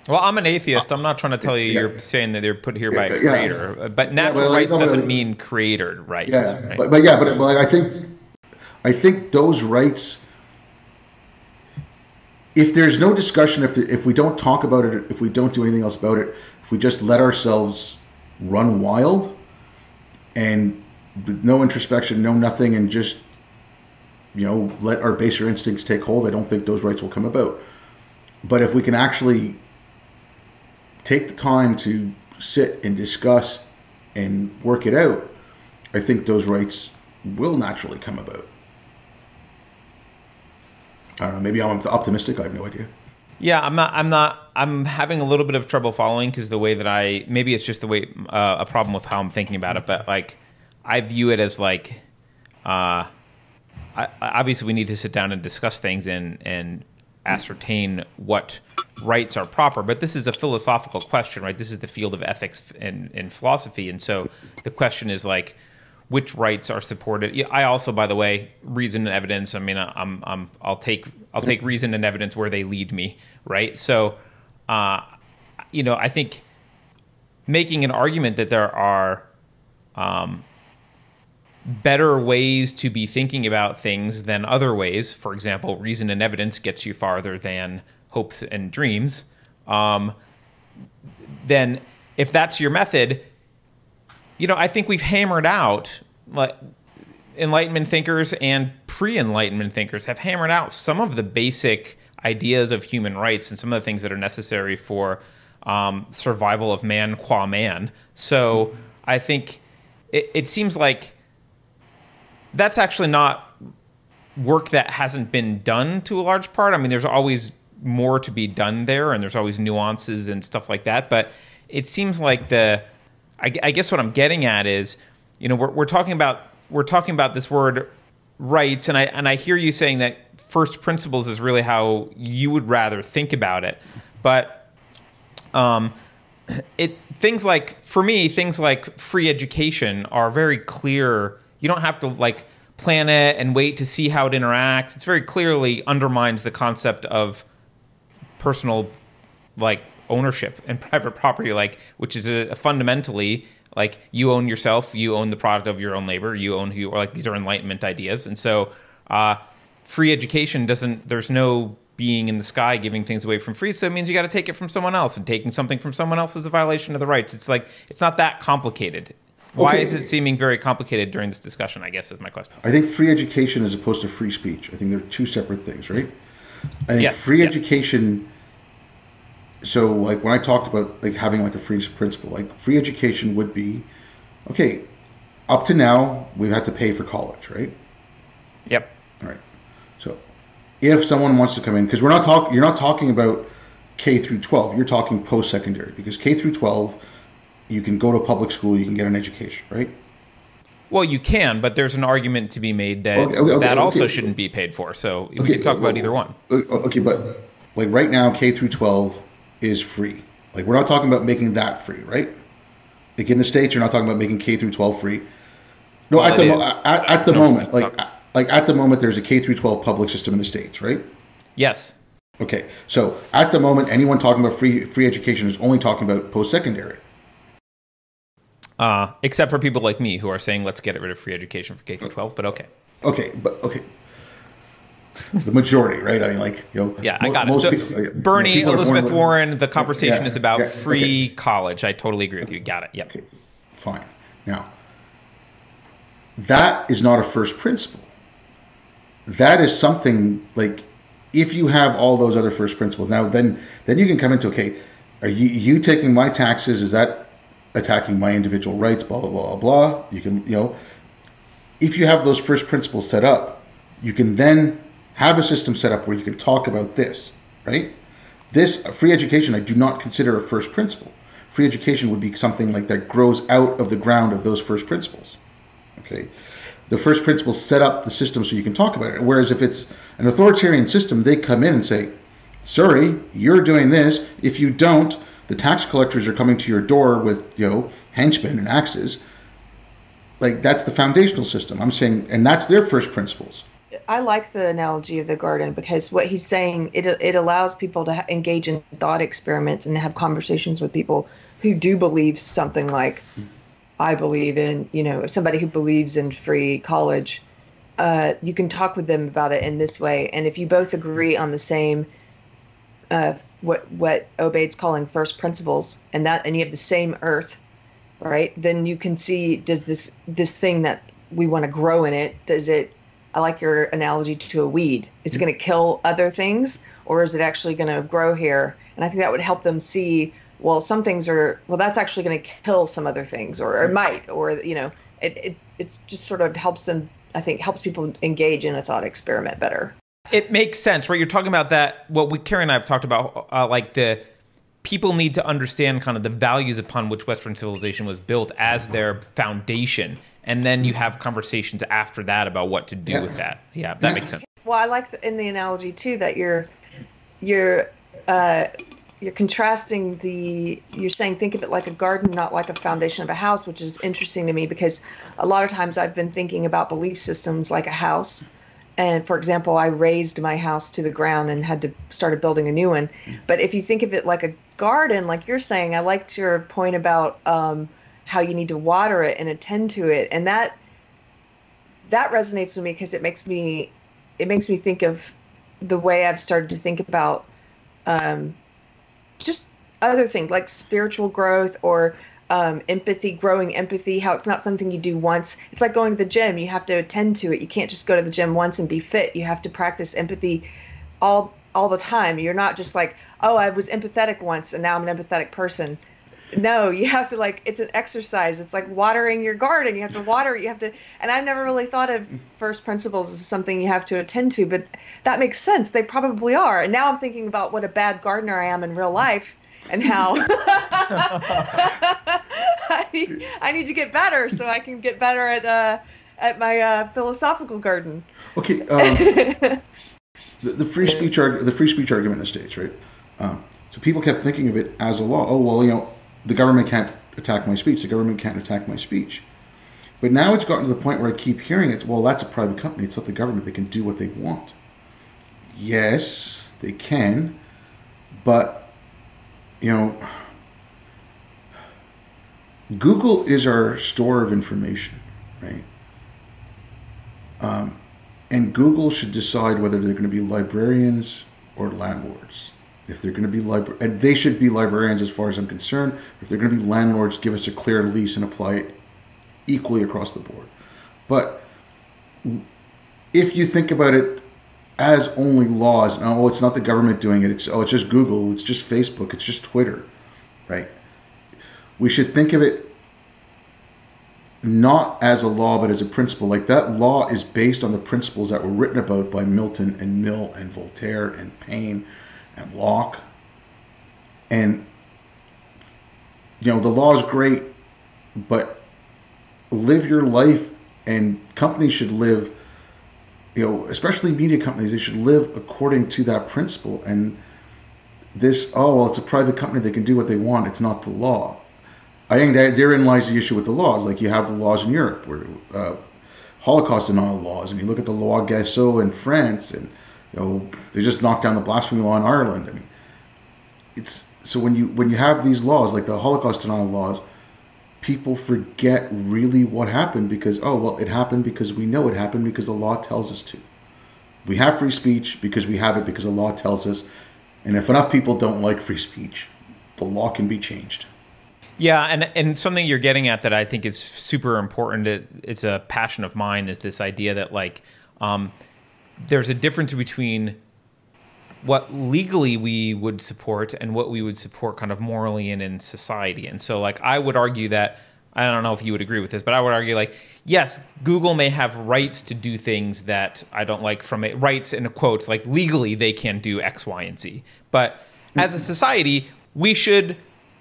well, I'm an atheist. Uh, I'm not trying to tell you yeah. you're saying that they're put here by a creator. Yeah. But natural yeah, but rights doesn't mean creator rights. Yeah, right? but, but yeah, but, but I think I think those rights, if there's no discussion, if, if we don't talk about it, if we don't do anything else about it, if we just let ourselves run wild and no introspection, no nothing, and just you know let our baser instincts take hold, I don't think those rights will come about. But if we can actually take the time to sit and discuss and work it out, I think those rights will naturally come about. I don't know. Maybe I'm optimistic. I have no idea. Yeah, I'm not. I'm not. I'm having a little bit of trouble following because the way that I maybe it's just the way uh, a problem with how I'm thinking about it. But like, I view it as like, uh, I, obviously we need to sit down and discuss things and and ascertain what rights are proper. But this is a philosophical question, right? This is the field of ethics and, and philosophy, and so the question is like, which rights are supported. I also, by the way, reason and evidence. I mean, I'm, I'm, I'll take, I'll take reason and evidence where they lead me, right? So, uh, you know, I think making an argument that there are um, better ways to be thinking about things than other ways. For example, reason and evidence gets you farther than hopes and dreams. Um, then, if that's your method, you know, I think we've hammered out like enlightenment thinkers and pre-enlightenment thinkers have hammered out some of the basic ideas of human rights and some of the things that are necessary for um, survival of man qua man. So I think it, it seems like that's actually not work that hasn't been done to a large part. I mean, there's always more to be done there, and there's always nuances and stuff like that. But it seems like the I, I guess what I'm getting at is, you know, we're, we're talking about we're talking about this word rights, and I and I hear you saying that first principles is really how you would rather think about it, but um, it things like for me things like free education are very clear. You don't have to like plan it and wait to see how it interacts. It's very clearly undermines the concept of personal like ownership and private property like which is a, a fundamentally like you own yourself you own the product of your own labor you own who or like these are enlightenment ideas. And so uh, free education doesn't there's no being in the sky giving things away from free so it means you got to take it from someone else and taking something from someone else is a violation of the rights. It's like it's not that complicated. Why okay. is it seeming very complicated during this discussion i guess is my question. I think free education as opposed to free speech i think they're two separate things right? I think yes. free education so like when I talked about like having like a free principle, like free education would be, okay, up to now we've had to pay for college, right? Yep. All right. So if someone wants to come in, because we're not talking, you're not talking about K through 12, you're talking post secondary because K through 12, you can go to public school, you can get an education, right? Well, you can, but there's an argument to be made that okay, okay, that okay, also shouldn't be paid for. So we can talk about either one. Okay, but like right now, K through 12 is free. Like we're not talking about making that free, right? Like in the states, you're not talking about making K through 12 free. No, well, at the mo- at, at, the no, moment, like no. like at the moment, there's a K through 12 public system in the states, right? Yes. Okay, so at the moment, anyone talking about free free education is only talking about post secondary. Uh, except for people like me who are saying let's get rid of free education for K through 12. But okay. Okay, but okay, the majority, right? I mean, like you know. Yeah, I got it. So people, Bernie, Elizabeth Warren, the conversation yeah, is about yeah, free okay. college. I totally agree with you. Got it. Yep. Okay, fine. Now, that is not a first principle. That is something like if you have all those other first principles. Now, then, then you can come into okay, are you you taking my taxes? Is that attacking my individual rights? Blah blah blah blah. You can you know, if you have those first principles set up, you can then have a system set up where you can talk about this, right? This uh, free education, I do not consider a first principle. Free education would be something like that grows out of the ground of those first principles. Okay, the first principles set up the system so you can talk about it. Whereas if it's an authoritarian system, they come in and say, "Sorry, you're doing this. If you don't, the tax collectors are coming to your door with you know henchmen and axes." Like that's the foundational system. I'm saying, and that's their first principles. I like the analogy of the garden because what he's saying it it allows people to engage in thought experiments and have conversations with people who do believe something like I believe in you know somebody who believes in free college. Uh, you can talk with them about it in this way, and if you both agree on the same uh, what what Obaid's calling first principles, and that and you have the same earth, right? Then you can see does this this thing that we want to grow in it does it I like your analogy to a weed. It's mm-hmm. going to kill other things, or is it actually going to grow here? And I think that would help them see. Well, some things are. Well, that's actually going to kill some other things, or it might, or you know, it, it it's just sort of helps them. I think helps people engage in a thought experiment better. It makes sense, right? You're talking about that. What we Keri and I have talked about, uh, like the people need to understand kind of the values upon which Western civilization was built as their foundation, and then you have conversations after that about what to do yeah. with that. Yeah, that yeah. makes sense. Well, I like the, in the analogy too that you're you're uh, you're contrasting the you're saying think of it like a garden not like a foundation of a house which is interesting to me because a lot of times i've been thinking about belief systems like a house and for example i razed my house to the ground and had to started building a new one. But if you think of it like a garden like you're saying i liked your point about um, how you need to water it and attend to it. And that that resonates with me because it makes me it makes me think of the way i've started to think about um, just other things like spiritual growth or um, empathy, growing empathy, how it's not something you do once. It's like going to the gym. You have to attend to it. You can't just go to the gym once and be fit. You have to practice empathy all all the time. You're not just like, oh, I was empathetic once and now I'm an empathetic person. No, you have to like it's an exercise. It's like watering your garden. You have to water it. You have to and I've never really thought of first principles as something you have to attend to, but that makes sense. They probably are. And now I'm thinking about what a bad gardener I am in real life and how I, need, I need to get better so I can get better at uh, at my uh, philosophical garden. Okay. Um, the, the, free speech arg- the free speech argument in the states, right? Um, so people kept thinking of it as a law. Oh well, you know, the government can't attack my speech. The government can't attack my speech. But now it's gotten to the point where I keep hearing it. Well, that's a private company. It's not the government. They can do what they want. Yes, they can, but you know, Google is our store of information, right? Um, and Google should decide whether they're going to be librarians or landlords. If they're going to be libra- and they should be librarians as far as I'm concerned. If they're going to be landlords, give us a clear lease and apply it equally across the board. But if you think about it as only laws, oh, it's not the government doing it. It's oh, it's just Google. It's just Facebook. It's just Twitter, right? We should think of it not as a law, but as a principle. Like that law is based on the principles that were written about by Milton and Mill and Voltaire and Paine and Locke. And you know, the law is great, but live your life and companies should live you know, especially media companies, they should live according to that principle. And this, oh well, it's a private company; they can do what they want. It's not the law. I think that therein lies the issue with the laws. Like you have the laws in Europe, where uh, Holocaust denial laws, and you look at the loi Gayssot in France, and you know they just knocked down the blasphemy law in Ireland. I mean, it's so when you when you have these laws like the Holocaust denial laws, people forget really what happened because oh well it happened because we know it happened because the law tells us to. We have free speech because we have it because the law tells us. And if enough people don't like free speech, the law can be changed. Yeah, and and something you're getting at that I think is super important. It, it's a passion of mine. Is this idea that like um, there's a difference between what legally we would support and what we would support kind of morally and in society. And so like I would argue that I don't know if you would agree with this, but I would argue like yes, Google may have rights to do things that I don't like from it. Rights in quotes like legally they can do X, Y, and Z. But as a society, we should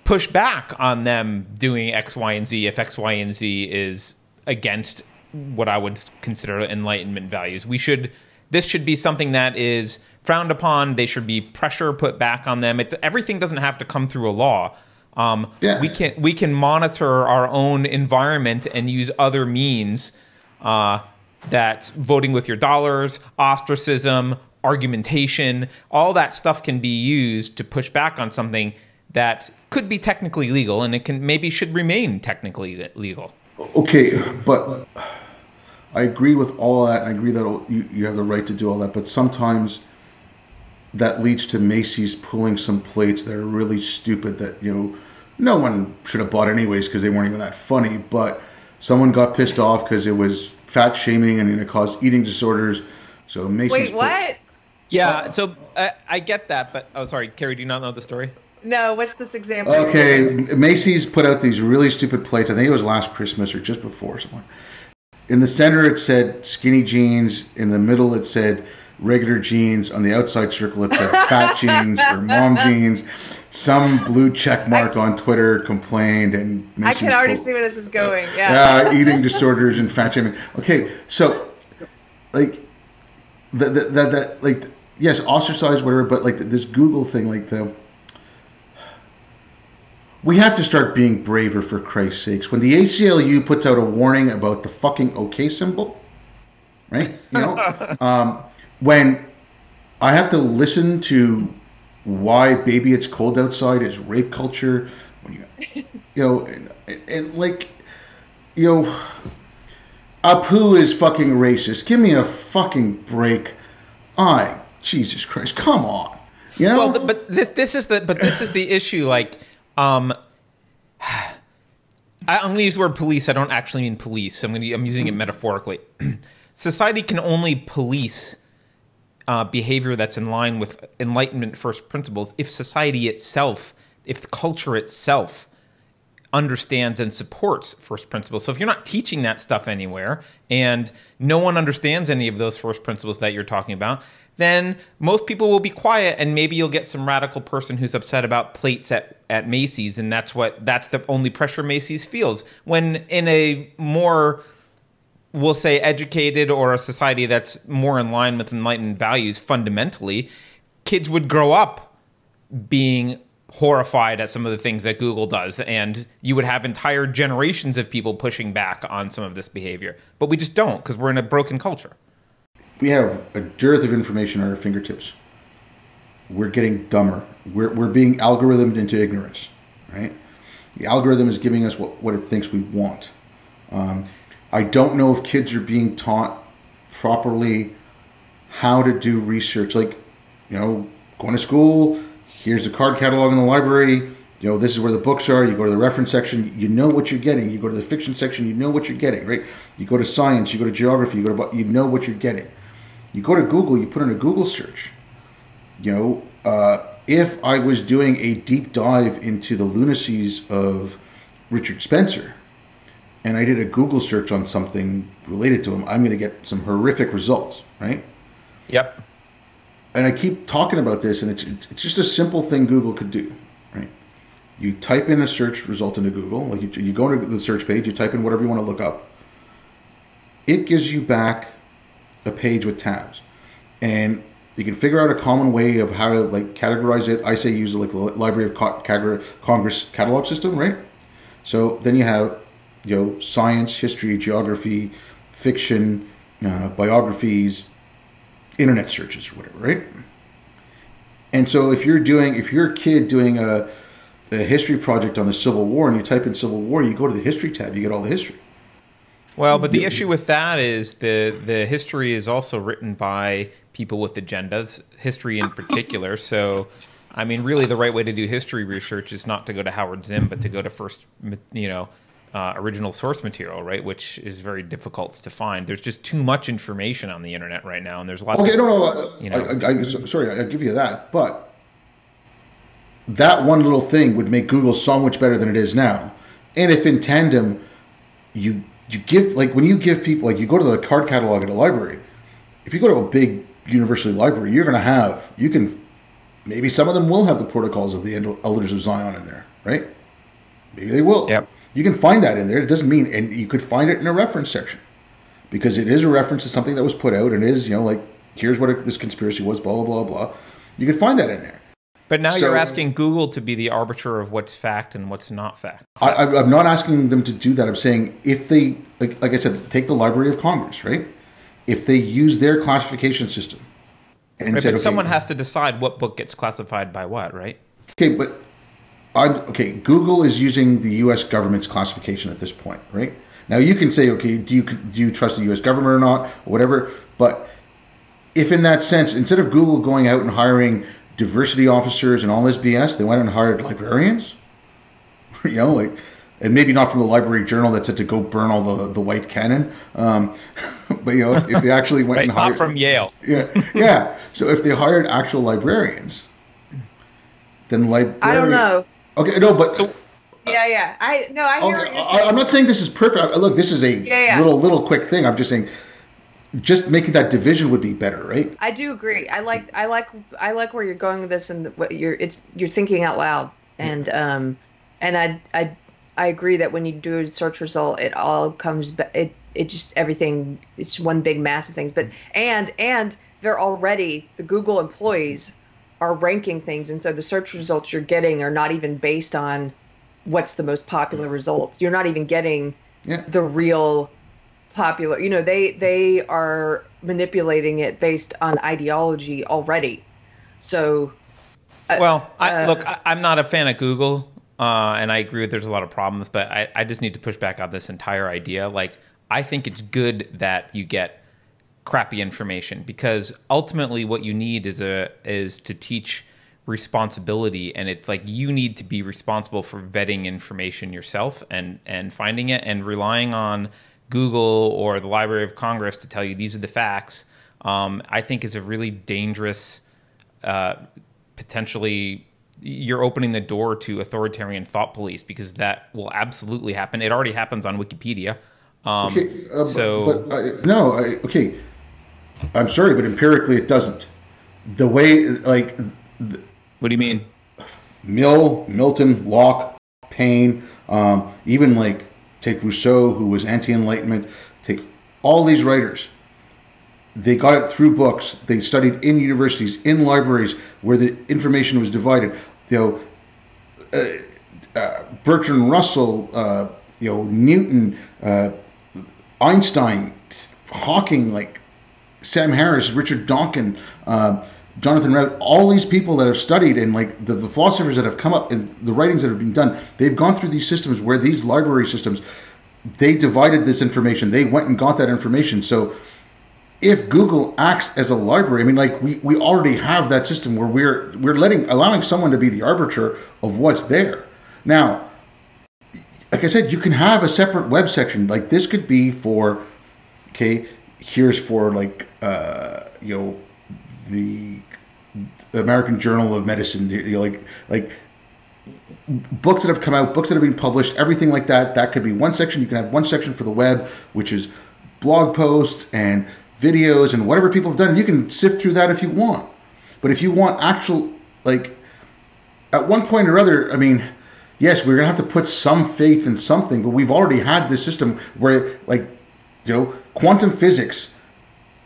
push back on them doing X, Y, and Z if X, Y, and Z is against what I would consider enlightenment values. We should this should be something that is frowned upon. They should be pressure put back on them. It, everything doesn't have to come through a law. Um, yeah. We can we can monitor our own environment and use other means uh, that voting with your dollars, ostracism, argumentation, all that stuff can be used to push back on something that could be technically legal and it can maybe should remain technically legal. Okay, but I agree with all that. I agree that you, you have the right to do all that, but sometimes that leads to Macy's pulling some plates that are really stupid that you know no one should have bought anyways because they weren't even that funny. But someone got pissed off because it was fat shaming and it caused eating disorders. So Macy's. Wait, what? Put, yeah, so uh, I get that, but oh, sorry, Keri, do you not know the story? No, what's this example? Okay, Macy's put out these really stupid plates. I think it was last Christmas or just before something. In the center, it said skinny jeans. In the middle, it said regular jeans. On the outside circle, it said fat jeans or mom jeans. Some blue check mark on Twitter complained, and I can already see where this is going. Yeah. Uh, eating disorders and fat shaming. Okay, so like that that that like yes, ostracized whatever, but like this Google thing, like the we have to start being braver for Christ's sakes. When the ACLU puts out a warning about the fucking OK symbol, right? You know, um, when I have to listen to why "Baby It's Cold Outside" is rape culture, you, you know, and, and like, you know, Apu is fucking racist. Give me a fucking break. I, Jesus Christ, come on. You know? Well, but this this is the but this is the issue. Like, um, I, am going to use the word police. I don't actually mean police. I'm going to, I'm using it metaphorically. Society can only police uh, behavior that's in line with Enlightenment first principles if society itself, if the culture itself understands and supports first principles. So if you're not teaching that stuff anywhere and no one understands any of those first principles that you're talking about, then most people will be quiet and maybe you'll get some radical person who's upset about plates at, at Macy's and that's what that's the only pressure Macy's feels. When in a more we'll say educated or a society that's more in line with enlightened values fundamentally, kids would grow up being horrified at some of the things that Google does and you would have entire generations of people pushing back on some of this behavior. But we just don't because we're in a broken culture we have a dearth of information at our fingertips. We're getting dumber. We're, we're being algorithmed into ignorance, right? The algorithm is giving us what, what it thinks we want. Um, I don't know if kids are being taught properly how to do research. Like, you know, going to school, here's the card catalog in the library, you know, this is where the books are. You go to the reference section, you know what you're getting. You go to the fiction section, you know what you're getting, right? You go to science, you go to geography, you go to, you know what you're getting. You go to Google, you put in a Google search. You know, uh, if I was doing a deep dive into the lunacies of Richard Spencer, and I did a Google search on something related to him, I'm going to get some horrific results, right? Yep. And I keep talking about this, and it's it's just a simple thing Google could do, right? You type in a search result into Google, like you, you go to the search page, you type in whatever you want to look up. It gives you back a page with tabs, and you can figure out a common way of how to like categorize it. I say use like the Library of Congress catalog system, right? So then you have you know science, history, geography, fiction, uh, biographies, internet searches, or whatever, right? And so if you're doing, if you're a kid doing a, a history project on the Civil War and you type in Civil War, you go to the history tab, you get all the history. Well, but the issue with that is the the history is also written by people with agendas, history in particular. So, I mean, really, the right way to do history research is not to go to Howard Zinn, but to go to first, you know, uh, original source material, right? Which is very difficult to find. There's just too much information on the internet right now, and there's lots. Okay, of, no, no, you know. I, I, sorry, I give you that, but that one little thing would make Google so much better than it is now. And if in tandem you you give like when you give people like you go to the card catalog at a library if you go to a big university library you're going to have you can maybe some of them will have the protocols of the elders of zion in there right maybe they will yep you can find that in there it doesn't mean and you could find it in a reference section because it is a reference to something that was put out and is you know like here's what this conspiracy was blah blah blah blah you can find that in there but now so, you're asking Google to be the arbiter of what's fact and what's not fact. I, am not asking them to do that. I'm saying if they, like, like I said, take the Library of Congress, right? If they use their classification system, and right, said, but okay, someone has to decide what book gets classified by what, right? Okay, but I'm okay. Google is using the U.S. government's classification at this point, right? Now you can say, okay, do you do you trust the U.S. government or not, or whatever. But if in that sense, instead of Google going out and hiring diversity officers and all this BS. They went and hired librarians. you know, like, and maybe not from the library journal that said to go burn all the the white canon. Um, but you know, if, if they actually went right, and hired not from Yale. yeah, yeah. So if they hired actual librarians, then librarians. I don't know. Okay, no, but Yeah, yeah. I no, I hear Okay, what you're I, saying. I'm not saying this is perfect. I- Look, this is a Yeah, yeah. little little quick thing. I'm just saying, just making that division would be better, right? I do agree. I like I like I like where you're going with this and what you're it's you're thinking out loud and um and I I I agree that when you do a search result it all comes ba- it it just everything it's one big mass of things but and and they're already the Google employees are ranking things and so the search results you're getting are not even based on what's the most popular results. You're not even getting Yeah. the real popular you know they they are manipulating it based on ideology already so uh, Well, I, uh, look, I, I'm not a fan of Google, uh, and I agree that there's a lot of problems, but I, I just need to push back on this entire idea. Like, I think it's good that you get crappy information because ultimately what you need is a is to teach responsibility and it's like you need to be responsible for vetting information yourself and and finding it and relying on Google or the Library of Congress to tell you these are the facts um, I think is a really dangerous uh, potentially you're opening the door to authoritarian thought police because that will absolutely happen. It already happens on Wikipedia. Um, Okay, uh, but- so but, I, no, I, okay. I'm sorry, but empirically it doesn't. The way, like, th- What do you mean? Mill, Milton, Locke, Paine, um, even like take Rousseau, who was anti-enlightenment. Take all these writers. They got it through books. They studied in universities, in libraries, where the information was divided. You know, uh, uh, Bertrand Russell, uh, you know, Newton, uh, Einstein, Hawking, like Sam Harris, Richard Dawkins, uh, Jonathan Rauch, all these people that have studied and like the, the philosophers that have come up and the writings that have been done, they've gone through these systems where these library systems, they divided this information. They went and got that information. So if Google acts as a library, I mean, like we, we already have that system where we're we're letting allowing someone to be the arbiter of what's there. Now, like I said, you can have a separate web section. Like this could be for, okay, here's for like uh, you know the American Journal of Medicine, you know, like like books that have come out, books that have been published, everything like that. That could be one section. You can have one section for the web, which is blog posts and videos and whatever people have done. You can sift through that if you want. But if you want actual, like, at one point or other, I mean, yes, we're gonna have to put some faith in something. But we've already had this system where, like, you know, quantum physics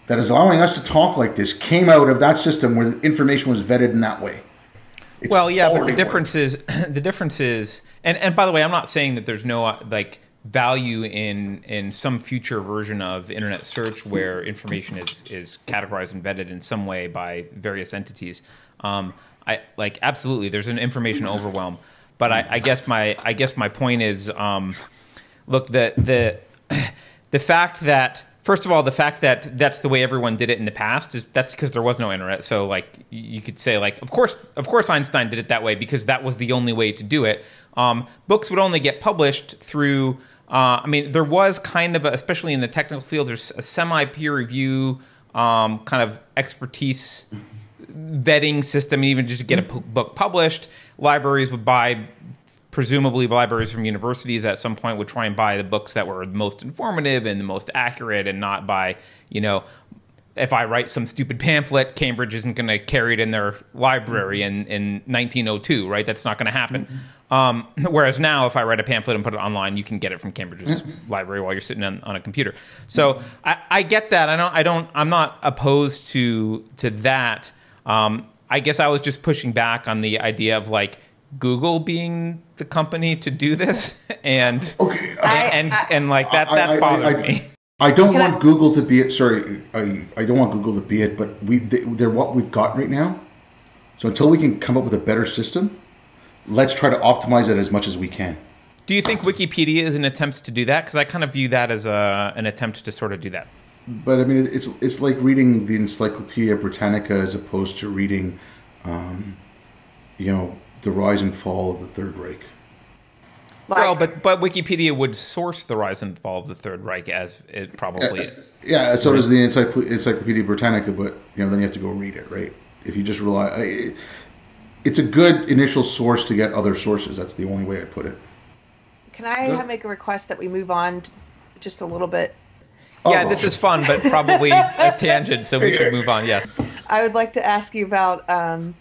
that is allowing us to talk like this came out of that system where the information was vetted in that way. It's well, yeah, but the difference is the difference is, and and by the way, I'm not saying that there's no uh, like value in in some future version of internet search where information is is categorized and vetted in some way by various entities. Um, I like absolutely there's an information overwhelm, but I, I guess my I guess my point is, um, look the the the fact that first of all the fact that that's the way everyone did it in the past is that's because there was no internet. So like you could say like of course of course einstein did it that way because that was the only way to do it. Um, books would only get published through uh, i mean there was kind of a, especially in the technical field there's a semi peer review um, kind of expertise vetting system and even just to get a p- book published. Libraries would buy presumably libraries from universities at some point would try and buy the books that were the most informative and the most accurate and not buy you know if i write some stupid pamphlet cambridge isn't going to carry it in their library in, in 1902 right? That's not going to happen. Um, whereas now if i write a pamphlet and put it online you can get it from cambridge's library while you're sitting on, on a computer. So I, I get that. I don't i don't i'm not opposed to to that. Um, i guess i was just pushing back on the idea of like Google being the company to do this, and Okay, and, and and like that I- that I- I- bothers I- me. I don't Can I- want Google to be it. Sorry, I, I don't want Google to be it, but we they, they're what we've got right now. So until we can come up with a better system, let's try to optimize it as much as we can. Do you think Wikipedia is an attempt to do that? Because I kind of view that as a an attempt to sort of do that. But I mean, it's it's like reading the Encyclopedia Britannica as opposed to reading, um, you know, the rise and fall of the Third Reich. Like, well, but but Wikipedia would source the rise and fall of the Third Reich as it probably. Yeah, yeah so does the Encyclopedia Britannica, but you know then you have to go read it, right? If you just rely, it's a good initial source to get other sources. That's the only way I put it. Can I make a request that we move on just a little bit? Yeah, oh. this is fun, but probably a tangent, so we should move on. Yes. I would like to ask you about. Um,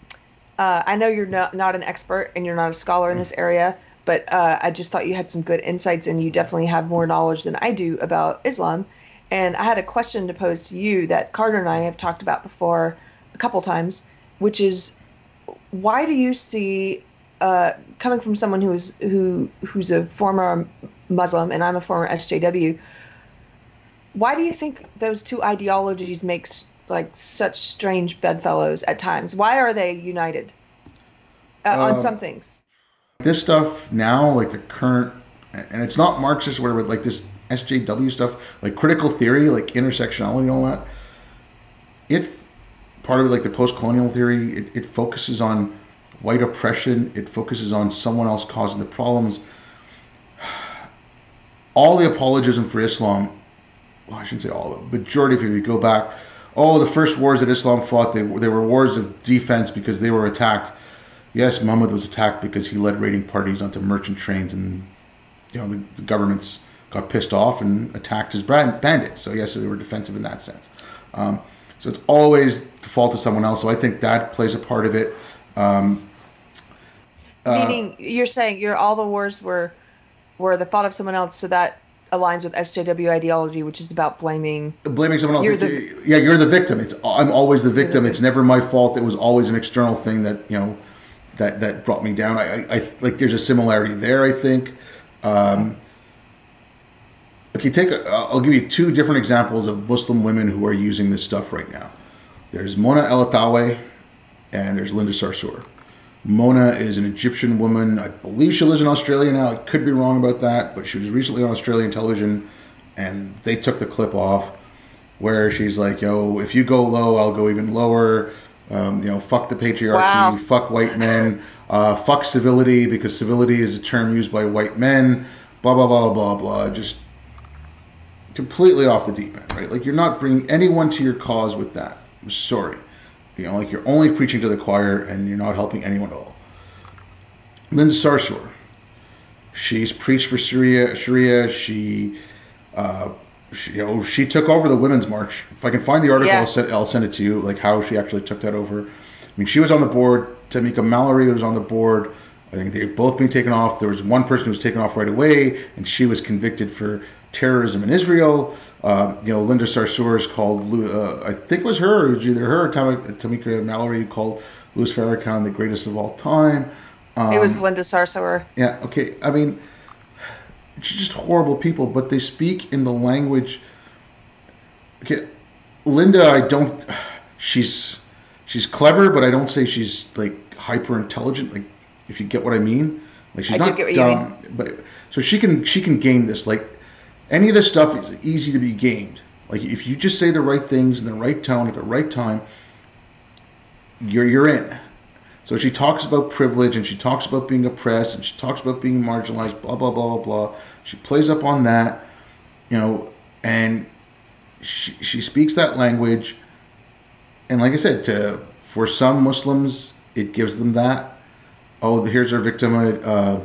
uh, I know you're not, not an expert and you're not a scholar in this area, but uh, I just thought you had some good insights and you definitely have more knowledge than I do about Islam. And I had a question to pose to you that Carter and I have talked about before a couple times, which is why do you see uh, coming from someone who's who who's a former Muslim and I'm a former SJW? Why do you think those two ideologies makes like such strange bedfellows at times? Why are they united uh, on uh, some things? This stuff now, like the current, and it's not Marxist whatever, like this SJW stuff, like critical theory, like intersectionality and all that. It part of it, like the post-colonial theory, it, it focuses on white oppression. It focuses on someone else causing the problems. All the apologism for Islam, well, I shouldn't say all of it, majority of it, if you go back, oh, the first wars that Islam fought, they, they were wars of defense because they were attacked. Yes, Muhammad was attacked because he led raiding parties onto merchant trains and, you know, the, the governments got pissed off and attacked his bandits. So yes, they were defensive in that sense. Um, so it's always the fault of someone else. So I think that plays a part of it. Um, uh, Meaning, you're saying you're all the wars were were the fault of someone else, so that aligns with SJW ideology, which is about blaming blaming someone else. You're the, yeah, you're the victim. It's I'm always the victim. The it's never my fault. It was always an external thing that you know that that brought me down. I, I, I like there's a similarity there. I think. Um, okay, take. A, I'll give you two different examples of Muslim women who are using this stuff right now. There's Mona Eltahawy, and there's Linda Sarsour. Mona is an Egyptian woman. I believe she lives in Australia now. I could be wrong about that, but she was recently on Australian television, and they took the clip off where she's like, "Yo, if you go low, I'll go even lower." Um, you know, fuck the patriarchy, wow. fuck white men, uh, fuck civility because civility is a term used by white men. Blah blah blah blah blah. Just completely off the deep end, right? Like you're not bringing anyone to your cause with that. I'm sorry. You know, like you're only preaching to the choir and you're not helping anyone at all. Linda Sarsour, she's preached for Sharia. Sharia. She, uh, she, you know, she took over the women's march. If I can find the article, yeah. I'll, send, I'll send it to you. Like how she actually took that over. I mean, she was on the board. Tamika Mallory was on the board. I think they've both been taken off. There was one person who was taken off right away, and she was convicted for terrorism in Israel. Uh, you know, Linda Sarsour is called, uh, I think it was her, it was either her or Tamika Mallory called Louis Farrakhan the greatest of all time. Um, it was Linda Sarsour. Yeah, okay. I mean, she's just horrible people, but they speak in the language. Okay, Linda, I don't. She's she's clever, but I don't say she's like hyper intelligent. Like, if you get what I mean, like she's I not dumb, but so she can she can game this. Like, any of this stuff is easy to be gamed. Like if you just say the right things in the right tone at the right time, you're you're in. So she talks about privilege and she talks about being oppressed and she talks about being marginalized, blah blah blah blah blah. She plays up on that, you know, and she she speaks that language. And like I said, to for some Muslims, it gives them that. Oh, here's our victim. Uh,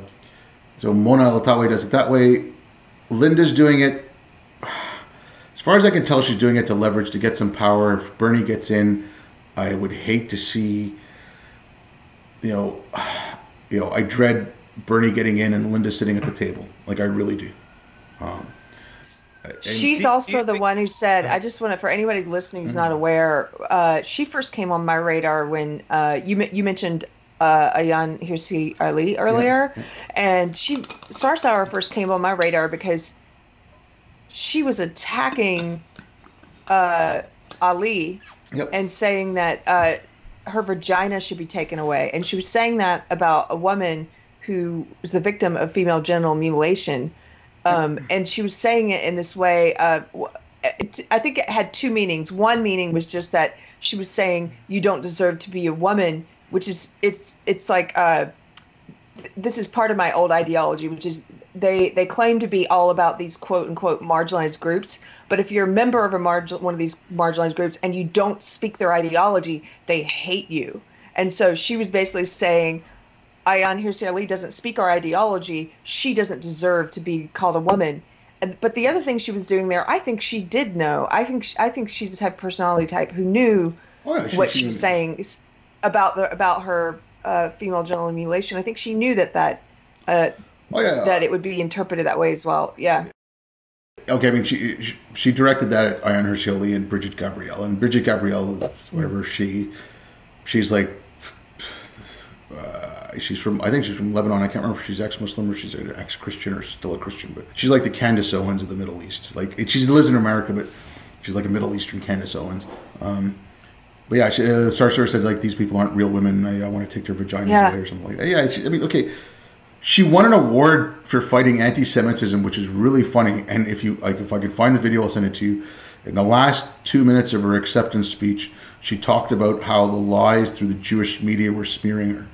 so Mona Eltahawy does it that way. Linda's doing it. As far as I can tell, she's doing it to leverage to get some power. If Bernie gets in, I would hate to see. You know, you know, I dread Bernie getting in and Linda sitting at the table. Like I really do. Um, She's do, also do the think, one who said, I just want to, for anybody listening who's mm-hmm. not aware, uh, she first came on my radar when uh, you you mentioned uh, Ayaan Hirsi Ali earlier, yeah. and she Sarsour first came on my radar because she was attacking uh, Ali yep. and saying that uh, her vagina should be taken away, and she was saying that about a woman who was the victim of female genital mutilation, um, and she was saying it in this way. Uh, I think it had two meanings. One meaning was just that she was saying you don't deserve to be a woman which is it's it's like uh, this is part of my old ideology, which is they they claim to be all about these quote unquote marginalized groups, but if you're a member of a margin one of these marginalized groups and you don't speak their ideology, they hate you. And so she was basically saying, Ayaan Hirsi Ali doesn't speak our ideology. She doesn't deserve to be called a woman. And, but the other thing she was doing there, I think she did know. I think I think she's the type of personality type who knew oh, she, what she, she was saying about the about her uh, female genital mutilation. I think she knew that that uh, oh, yeah, that it would be interpreted that way as well. Yeah. Okay, I mean, she she, she directed that at Hirsi Ali and Brigitte Gabriel, and Brigitte Gabriel, whatever she, she's like, uh, she's from I think she's from Lebanon. I can't remember if she's ex-Muslim or she's an ex-Christian or still a Christian, but she's like the Candace Owens of the Middle East. Like she lives in America, but she's like a Middle Eastern Candace Owens. Um, but yeah, she, uh, Sarsour said like these people aren't real women. I, I want to take their vaginas yeah. away or something like that. Yeah, she, I mean, okay, she won an award for fighting anti-Semitism, which is really funny. And if you like, if I could find the video, I'll send it to you. In the last two minutes of her acceptance speech, she talked about how the lies through the Jewish media were smearing her,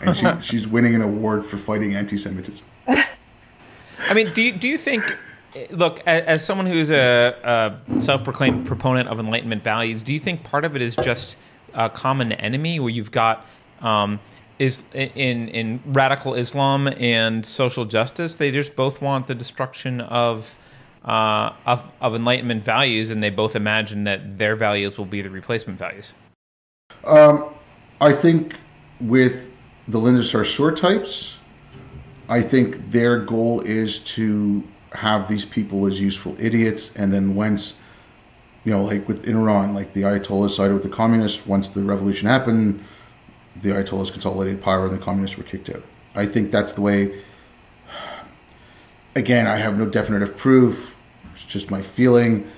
and she, she's winning an award for fighting anti-Semitism. I mean, do you do you think look, as, someone who's a, a, self-proclaimed proponent of Enlightenment values, do you think part of it is just a common enemy, where you've got um, is in in radical Islam and social justice? They just both want the destruction of. Uh, of, of Enlightenment values, and they both imagine that their values will be the replacement values. Um, I think with the Linda Sarsour types, I think their goal is to have these people as useful idiots, and then once, you know, like with in Iran, like the Ayatollah sided with the communists. Once the revolution happened, the Ayatollahs consolidated power, and the communists were kicked out. I think that's the way. Again, I have no definitive proof. It's just my feeling.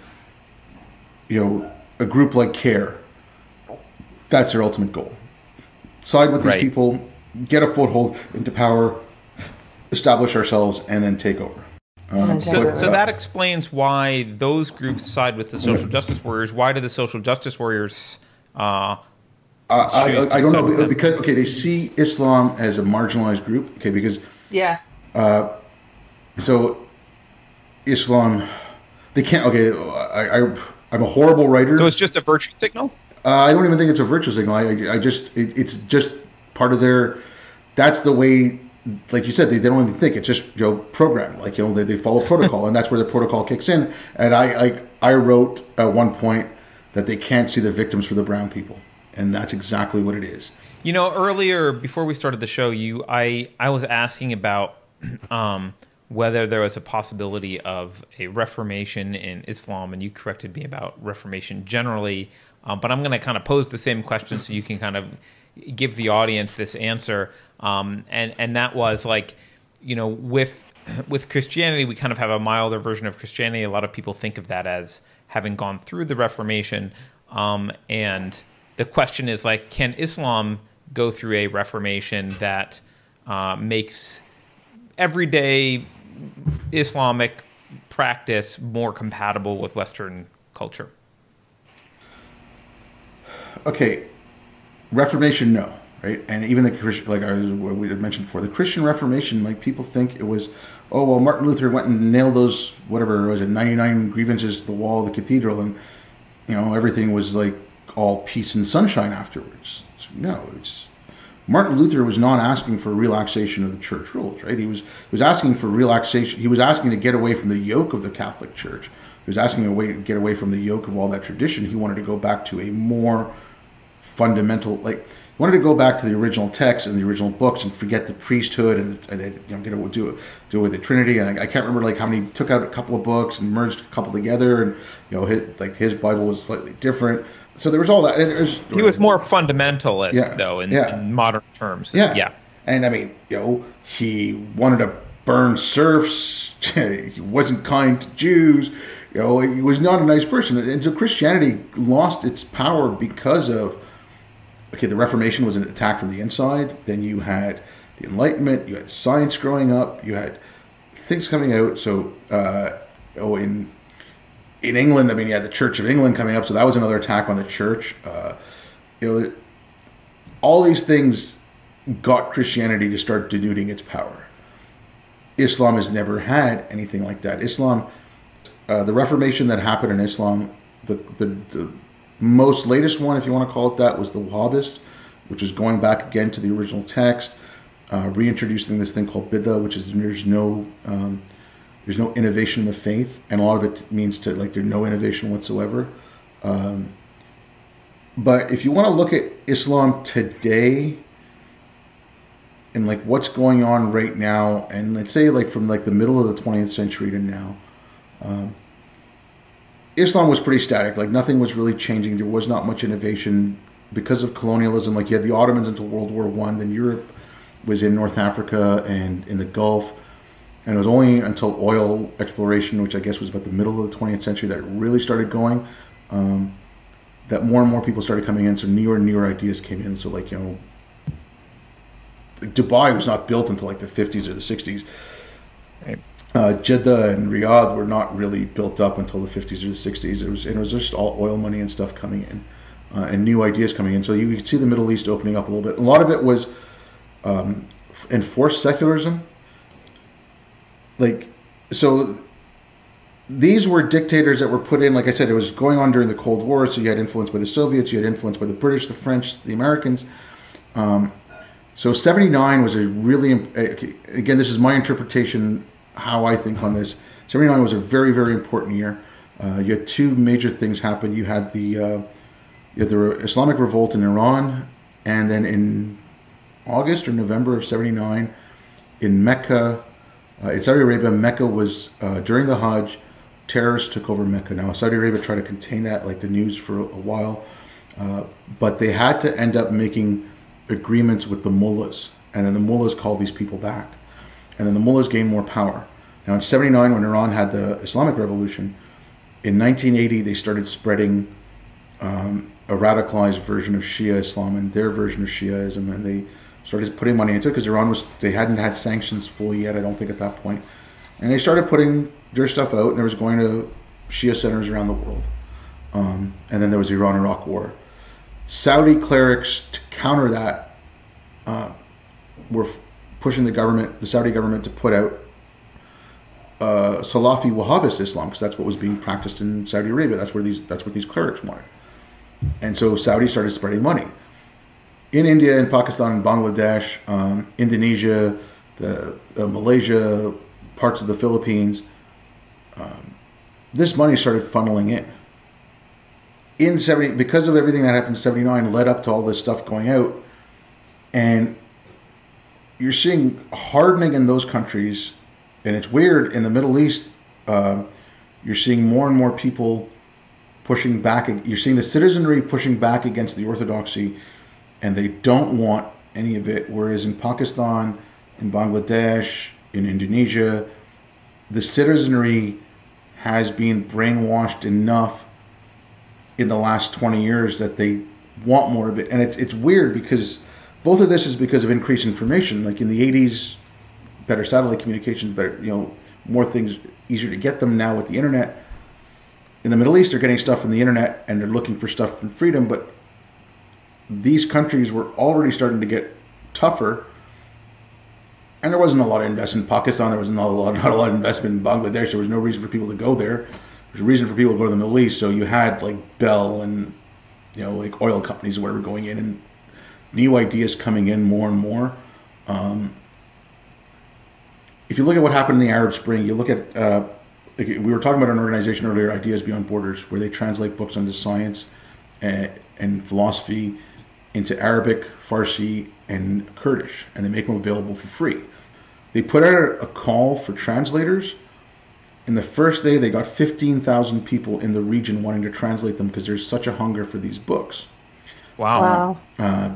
You know, a group like CAIR, that's their ultimate goal. Side with right. these people, get a foothold into power, establish ourselves, and then take over. Um, so, so that explains why those groups side with the social justice warriors. Why do the social justice warriors? Uh, uh, I, I, don't know because okay, they see Islam as a marginalized group. Okay, because yeah. Uh, so Islam, they can't. Okay, I, I I'm a horrible writer. So it's just a virtue signal. Uh, I don't even think it's a virtue signal. I, I just it, it's just part of their. That's the way like you said, they, they don't even think it's just you know programmed. Like you know they, they follow protocol, and that's where the protocol kicks in. And I, I I wrote at one point that they can't see the victims for the brown people, and that's exactly what it is. You know, earlier before we started the show, you I I was asking about. Um, whether there was a possibility of a reformation in Islam, and you corrected me about reformation generally. Um, but I'm going to kind of pose the same question so you can kind of give the audience this answer, um, and and that was like, you know, with with Christianity, we kind of have a milder version of Christianity. A lot of people think of that as having gone through the Reformation, um, and the question is like, can Islam go through a Reformation that uh, makes everyday Islamic practice more compatible with Western culture? Okay, Reformation, no, right? And even the Christian, like I was, we had mentioned before, the Christian Reformation, like people think it was, oh well, Martin Luther went and nailed those whatever was it, 99 grievances to the wall of the cathedral, and you know everything was like all peace and sunshine afterwards. No, it's Martin Luther was not asking for relaxation of the church rules, right? He was he was asking for relaxation. He was asking to get away from the yoke of the Catholic Church. He was asking to get away from the yoke of all that tradition. He wanted to go back to a more fundamental like wanted to go back to the original text and the original books and forget the priesthood and, and you know get it do it do it with the Trinity. And I, I, can't remember like how many took out a couple of books and merged a couple together. And you know his like his Bible was slightly different. So there was all that. Was, he was more fundamentalist yeah, though in, yeah. in, modern terms. Yeah. Yeah. And I mean you know he wanted to burn serfs. He wasn't kind to Jews. You know he was not a nice person. And so Christianity lost its power because of okay, the Reformation was an attack from the inside. Then you had the Enlightenment. You had science growing up. You had things coming out. So, uh, oh, in in England, I mean, you had the Church of England coming up. So that was another attack on the church. Uh, you know, all these things got Christianity to start denuding its power. Islam has never had anything like that. Islam, uh, the Reformation that happened in Islam, the, the, the most latest one, if you want to call it that, was the Wahhabist, which is going back again to the original text, uh, reintroducing this thing called bid'ah, which is there's no um, there's no innovation in the faith, and a lot of it means to like there's no innovation whatsoever. Um, but if you want to look at Islam today and like what's going on right now, and let's say like from like the middle of the 20th century to now, um, Islam was pretty static. Like nothing was really changing. There was not much innovation because of colonialism. Like you had the Ottomans until World War One, then Europe was in North Africa and in the Gulf. And it was only until oil exploration, which I guess was about the middle of the 20th century, that it really started going. Um, that more and more people started coming in. So newer and newer ideas came in. So like you know, Dubai was not built until like the 50s or the 60s. Right. Uh, Jeddah and Riyadh were not really built up until the 50s or the 60s. It was it was just all oil money and stuff coming in, uh, and new ideas coming in. So you could see the Middle East opening up a little bit. A lot of it was um, enforced secularism. Like so, these were dictators that were put in. Like I said, it was going on during the Cold War. So you had influence by the Soviets, you had influence by the British, the French, the Americans. Um, so 79 was a really, again, this is my interpretation, how I think on this. 79 was a very, very important year. Uh, you had two major things happen. You had the uh, you had the Islamic revolt in Iran, and then in August or November of 79, in Mecca, uh, in Saudi Arabia, Mecca was uh, during the Hajj, terrorists took over Mecca. Now Saudi Arabia tried to contain that, like the news, for a, while, uh, but they had to end up making agreements with the mullahs, and then the mullahs called these people back, and then the mullahs gained more power. Now in '79, when Iran had the Islamic Revolution, in 1980 they started spreading um, a radicalized version of Shia Islam and their version of Shiaism, and they started putting money into it because Iran was they hadn't had sanctions fully yet, I don't think at that point, and they started putting their stuff out, and there was going to Shia centers around the world, um, and then there was the Iran-Iraq War. Saudi clerics to counter that uh, were pushing the government, the Saudi government, to put out uh, Salafi Wahhabist Islam because that's what was being practiced in Saudi Arabia. That's where these that's what these clerics wanted, and so Saudi started spreading money in India and Pakistan and Bangladesh, um, Indonesia, the, uh, Malaysia, parts of the Philippines. Um, this money started funneling in in 70 because of everything that happened in 79 led up to all this stuff going out and you're seeing hardening in those countries and it's weird in the middle east uh, you're seeing more and more people pushing back you're seeing the citizenry pushing back against the orthodoxy and they don't want any of it whereas in pakistan in bangladesh in indonesia the citizenry has been brainwashed enough in the last 20 years that they want more of it. And it's it's weird because both of this is because of increased information. Like in the 80s, better satellite communications, better you know more things easier to get them now with the internet. In the Middle East, they're getting stuff from the internet and they're looking for stuff from freedom, but these countries were already starting to get tougher. And there wasn't a lot of investment in Pakistan. There was not a lot, not a lot of investment in Bangladesh. There was no reason for people to go there there's a reason for people to go to the Middle East. So you had like Bell and you know like oil companies or whatever going in and new ideas coming in more and more. Um, if you look at what happened in the Arab Spring, you look at uh, we were talking about an organization earlier, Ideas Beyond Borders, where they translate books on science and, and philosophy into Arabic, Farsi, and Kurdish, and they make them available for free. They put out a call for translators in the first day, they got 15,000 people in the region wanting to translate them because there's such a hunger for these books. Wow. Wow. Uh,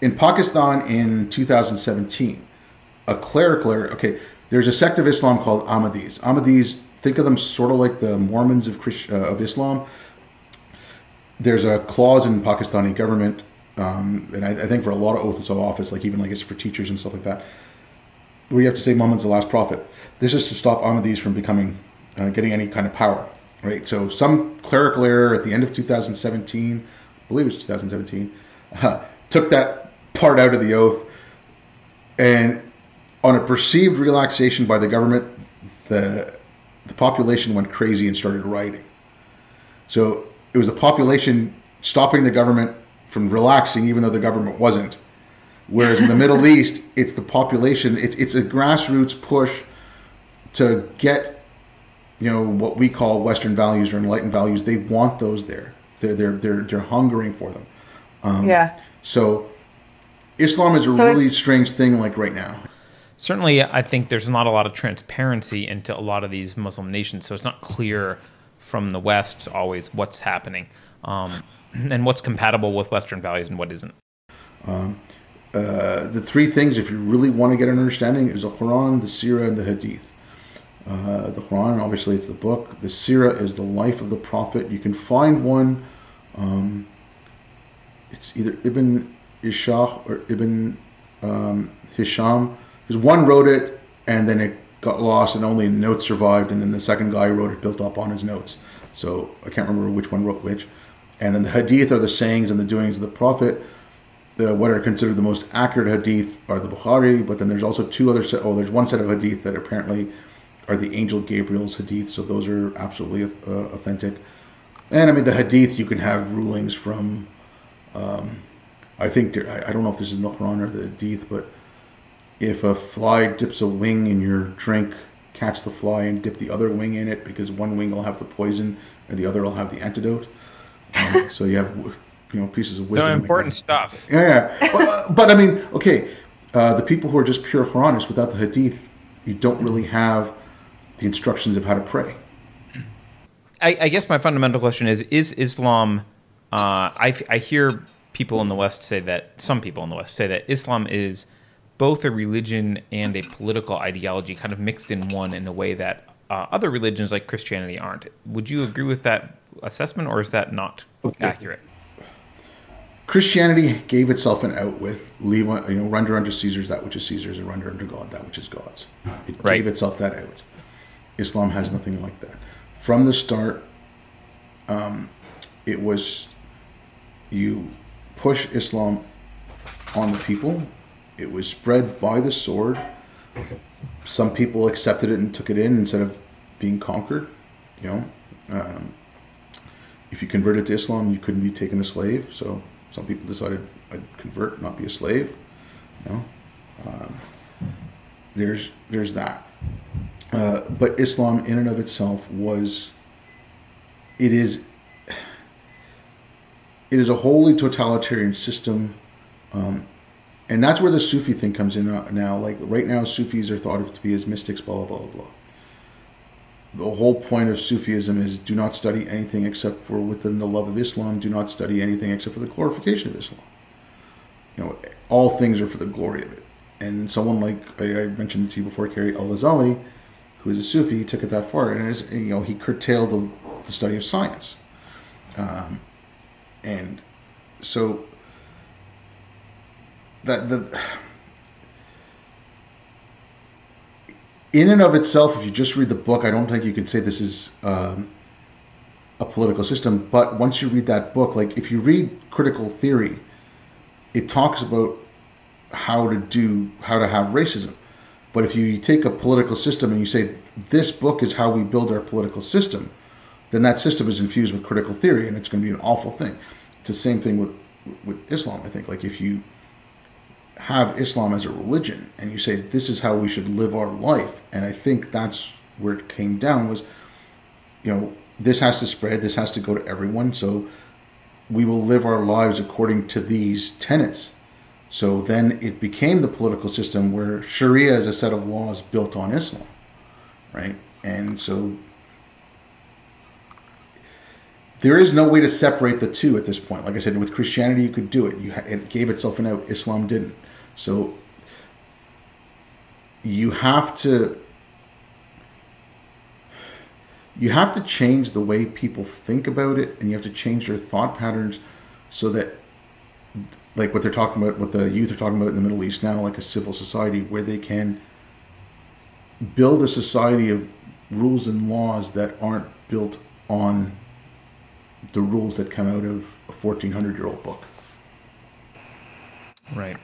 in Pakistan in 2017, a clerical, error okay, there's a sect of Islam called Ahmadis. Ahmadis, think of them sort of like the Mormons of, Christ, uh, of Islam. There's a clause in Pakistani government, um, and I, I, think for a lot of oaths of office, like even like it's for teachers and stuff like that, where you have to say Muhammad's the last prophet. This is to stop Ahmadis from becoming, uh, getting any kind of power, right? So some clerical error at the end of 2017, I believe was 2017, uh, took that part out of the oath, and on a perceived relaxation by the government, the the population went crazy and started rioting. So it was the population stopping the government from relaxing, even though the government wasn't. Whereas in the Middle East, it's the population. It's it's a grassroots push to get, you know, what we call Western values or enlightened values. They want those there. They're they're they're they're hungering for them. Um, yeah. So Islam is a so really strange thing, like right now. Certainly, I think there's not a lot of transparency into a lot of these Muslim nations, so it's not clear from the West always what's happening um, and what's compatible with Western values and what isn't. Um, uh, the three things, if you really want to get an understanding, is the Quran, the Sirah, and the Hadith. Uh, the Quran, obviously, it's the book. The Sirah is the life of the Prophet. You can find one. Um, it's either Ibn Ishaq or Ibn um, Hisham. Because one wrote it and then it got lost and only notes survived, and then the second guy wrote it built up on his notes. So I can't remember which one wrote which. And then the Hadith are the sayings and the doings of the Prophet the, what are considered the most accurate hadith are the Bukhari, but then there's also two other set. Oh, there's one set of hadith that apparently are the angel Gabriel's hadith, so those are absolutely uh, authentic. And I mean the hadith, you can have rulings from. Um, I think there, I, I don't know if this is the Quran or the hadith, but if a fly dips a wing in your drink, catch the fly and dip the other wing in it because one wing will have the poison and the other will have the antidote. Um, so you have you know pieces of wisdom. So important stuff. Yeah, yeah. but, uh, but, I mean, okay, uh, the people who are just pure Quranists without the Hadith, you don't really have the instructions of how to pray. I, I guess my fundamental question is: Is Islam? Uh, I, I hear people in the West say that some people in the West say that Islam is both a religion and a political ideology, kind of mixed in one, in a way that uh, other religions like Christianity aren't. Would you agree with that assessment, or is that not okay. accurate? Christianity gave itself an out with leave, you know, render unto Caesar's that which is Caesar's, and render unto God that which is God's. It right. gave itself that out. Islam has nothing like that. From the start, um, it was you push Islam on the people. It was spread by the sword. Some people accepted it and took it in instead of being conquered. You know, um, if you converted to Islam, you couldn't be taken a slave. So some people decided I'd convert, not be a slave. You know, um, there's there's that. Uh, but Islam, in and of itself, was it is it is a wholly totalitarian system, um, and that's where the Sufi thing comes in now. Like right now, Sufis are thought of to be as mystics, blah blah blah blah the whole point of Sufism is do not study anything except for within the love of Islam. Do not study anything except for the glorification of Islam. You know, all things are for the glory of it. And someone like I, mentioned to you before, Ghazali who is a Sufi, took it that far, and you know he curtailed the, the study of science. Um, and so that the in and of itself, if you just read the book, I don't think you can say this is um, a political system. But once you read that book, like if you read critical theory, it talks about how to do how to have racism. But if you take a political system and you say this book is how we build our political system, then that system is infused with critical theory, and it's going to be an awful thing. It's the same thing with with Islam. I think like if you have Islam as a religion and you say this is how we should live our life, and I think that's where it came down was, you know, this has to spread, this has to go to everyone, so we will live our lives according to these tenets. So then it became the political system where Sharia is a set of laws built on Islam, right? And so there is no way to separate the two at this point. Like I said, with Christianity, you could do it. You, it gave itself an out. Islam didn't. So you have to you have to change the way people think about it, and you have to change their thought patterns so that like what they're talking about, what the youth are talking about in the Middle East now, like a civil society where they can build a society of rules and laws that aren't built on the rules that come out of a 1400 year old book. Right.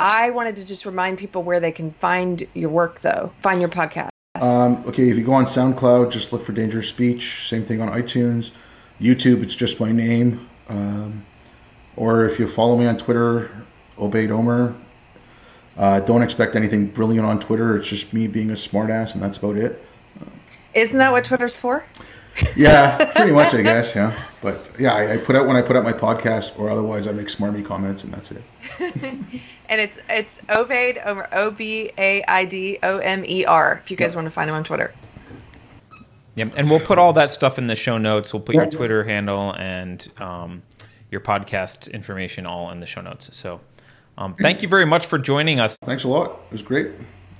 I wanted to just remind people where they can find your work, though, find your podcast. Um, okay, if you go on SoundCloud, just look for Dangerous Speech. Same thing on iTunes. YouTube, it's just my name. Um, or if you follow me on Twitter, Obaid Omer. Uh, don't expect anything brilliant on Twitter. It's just me being a smartass, and that's about it. Isn't that what Twitter's for? yeah, pretty much, I guess. Yeah, but yeah, I, I, put out when I put out my podcast, or otherwise I make smarmy comments, and that's it. and it's it's Obaid Omer O B A I D O M E R. If you guys yep. want to find him on Twitter. Yeah, and we'll put all that stuff in the show notes. We'll put your Twitter handle and um, your podcast information all in the show notes. So, um, thank you very much for joining us. Thanks a lot. It was great.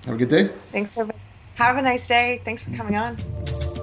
Have a good day. Thanks. Have a nice day. Thanks for coming on.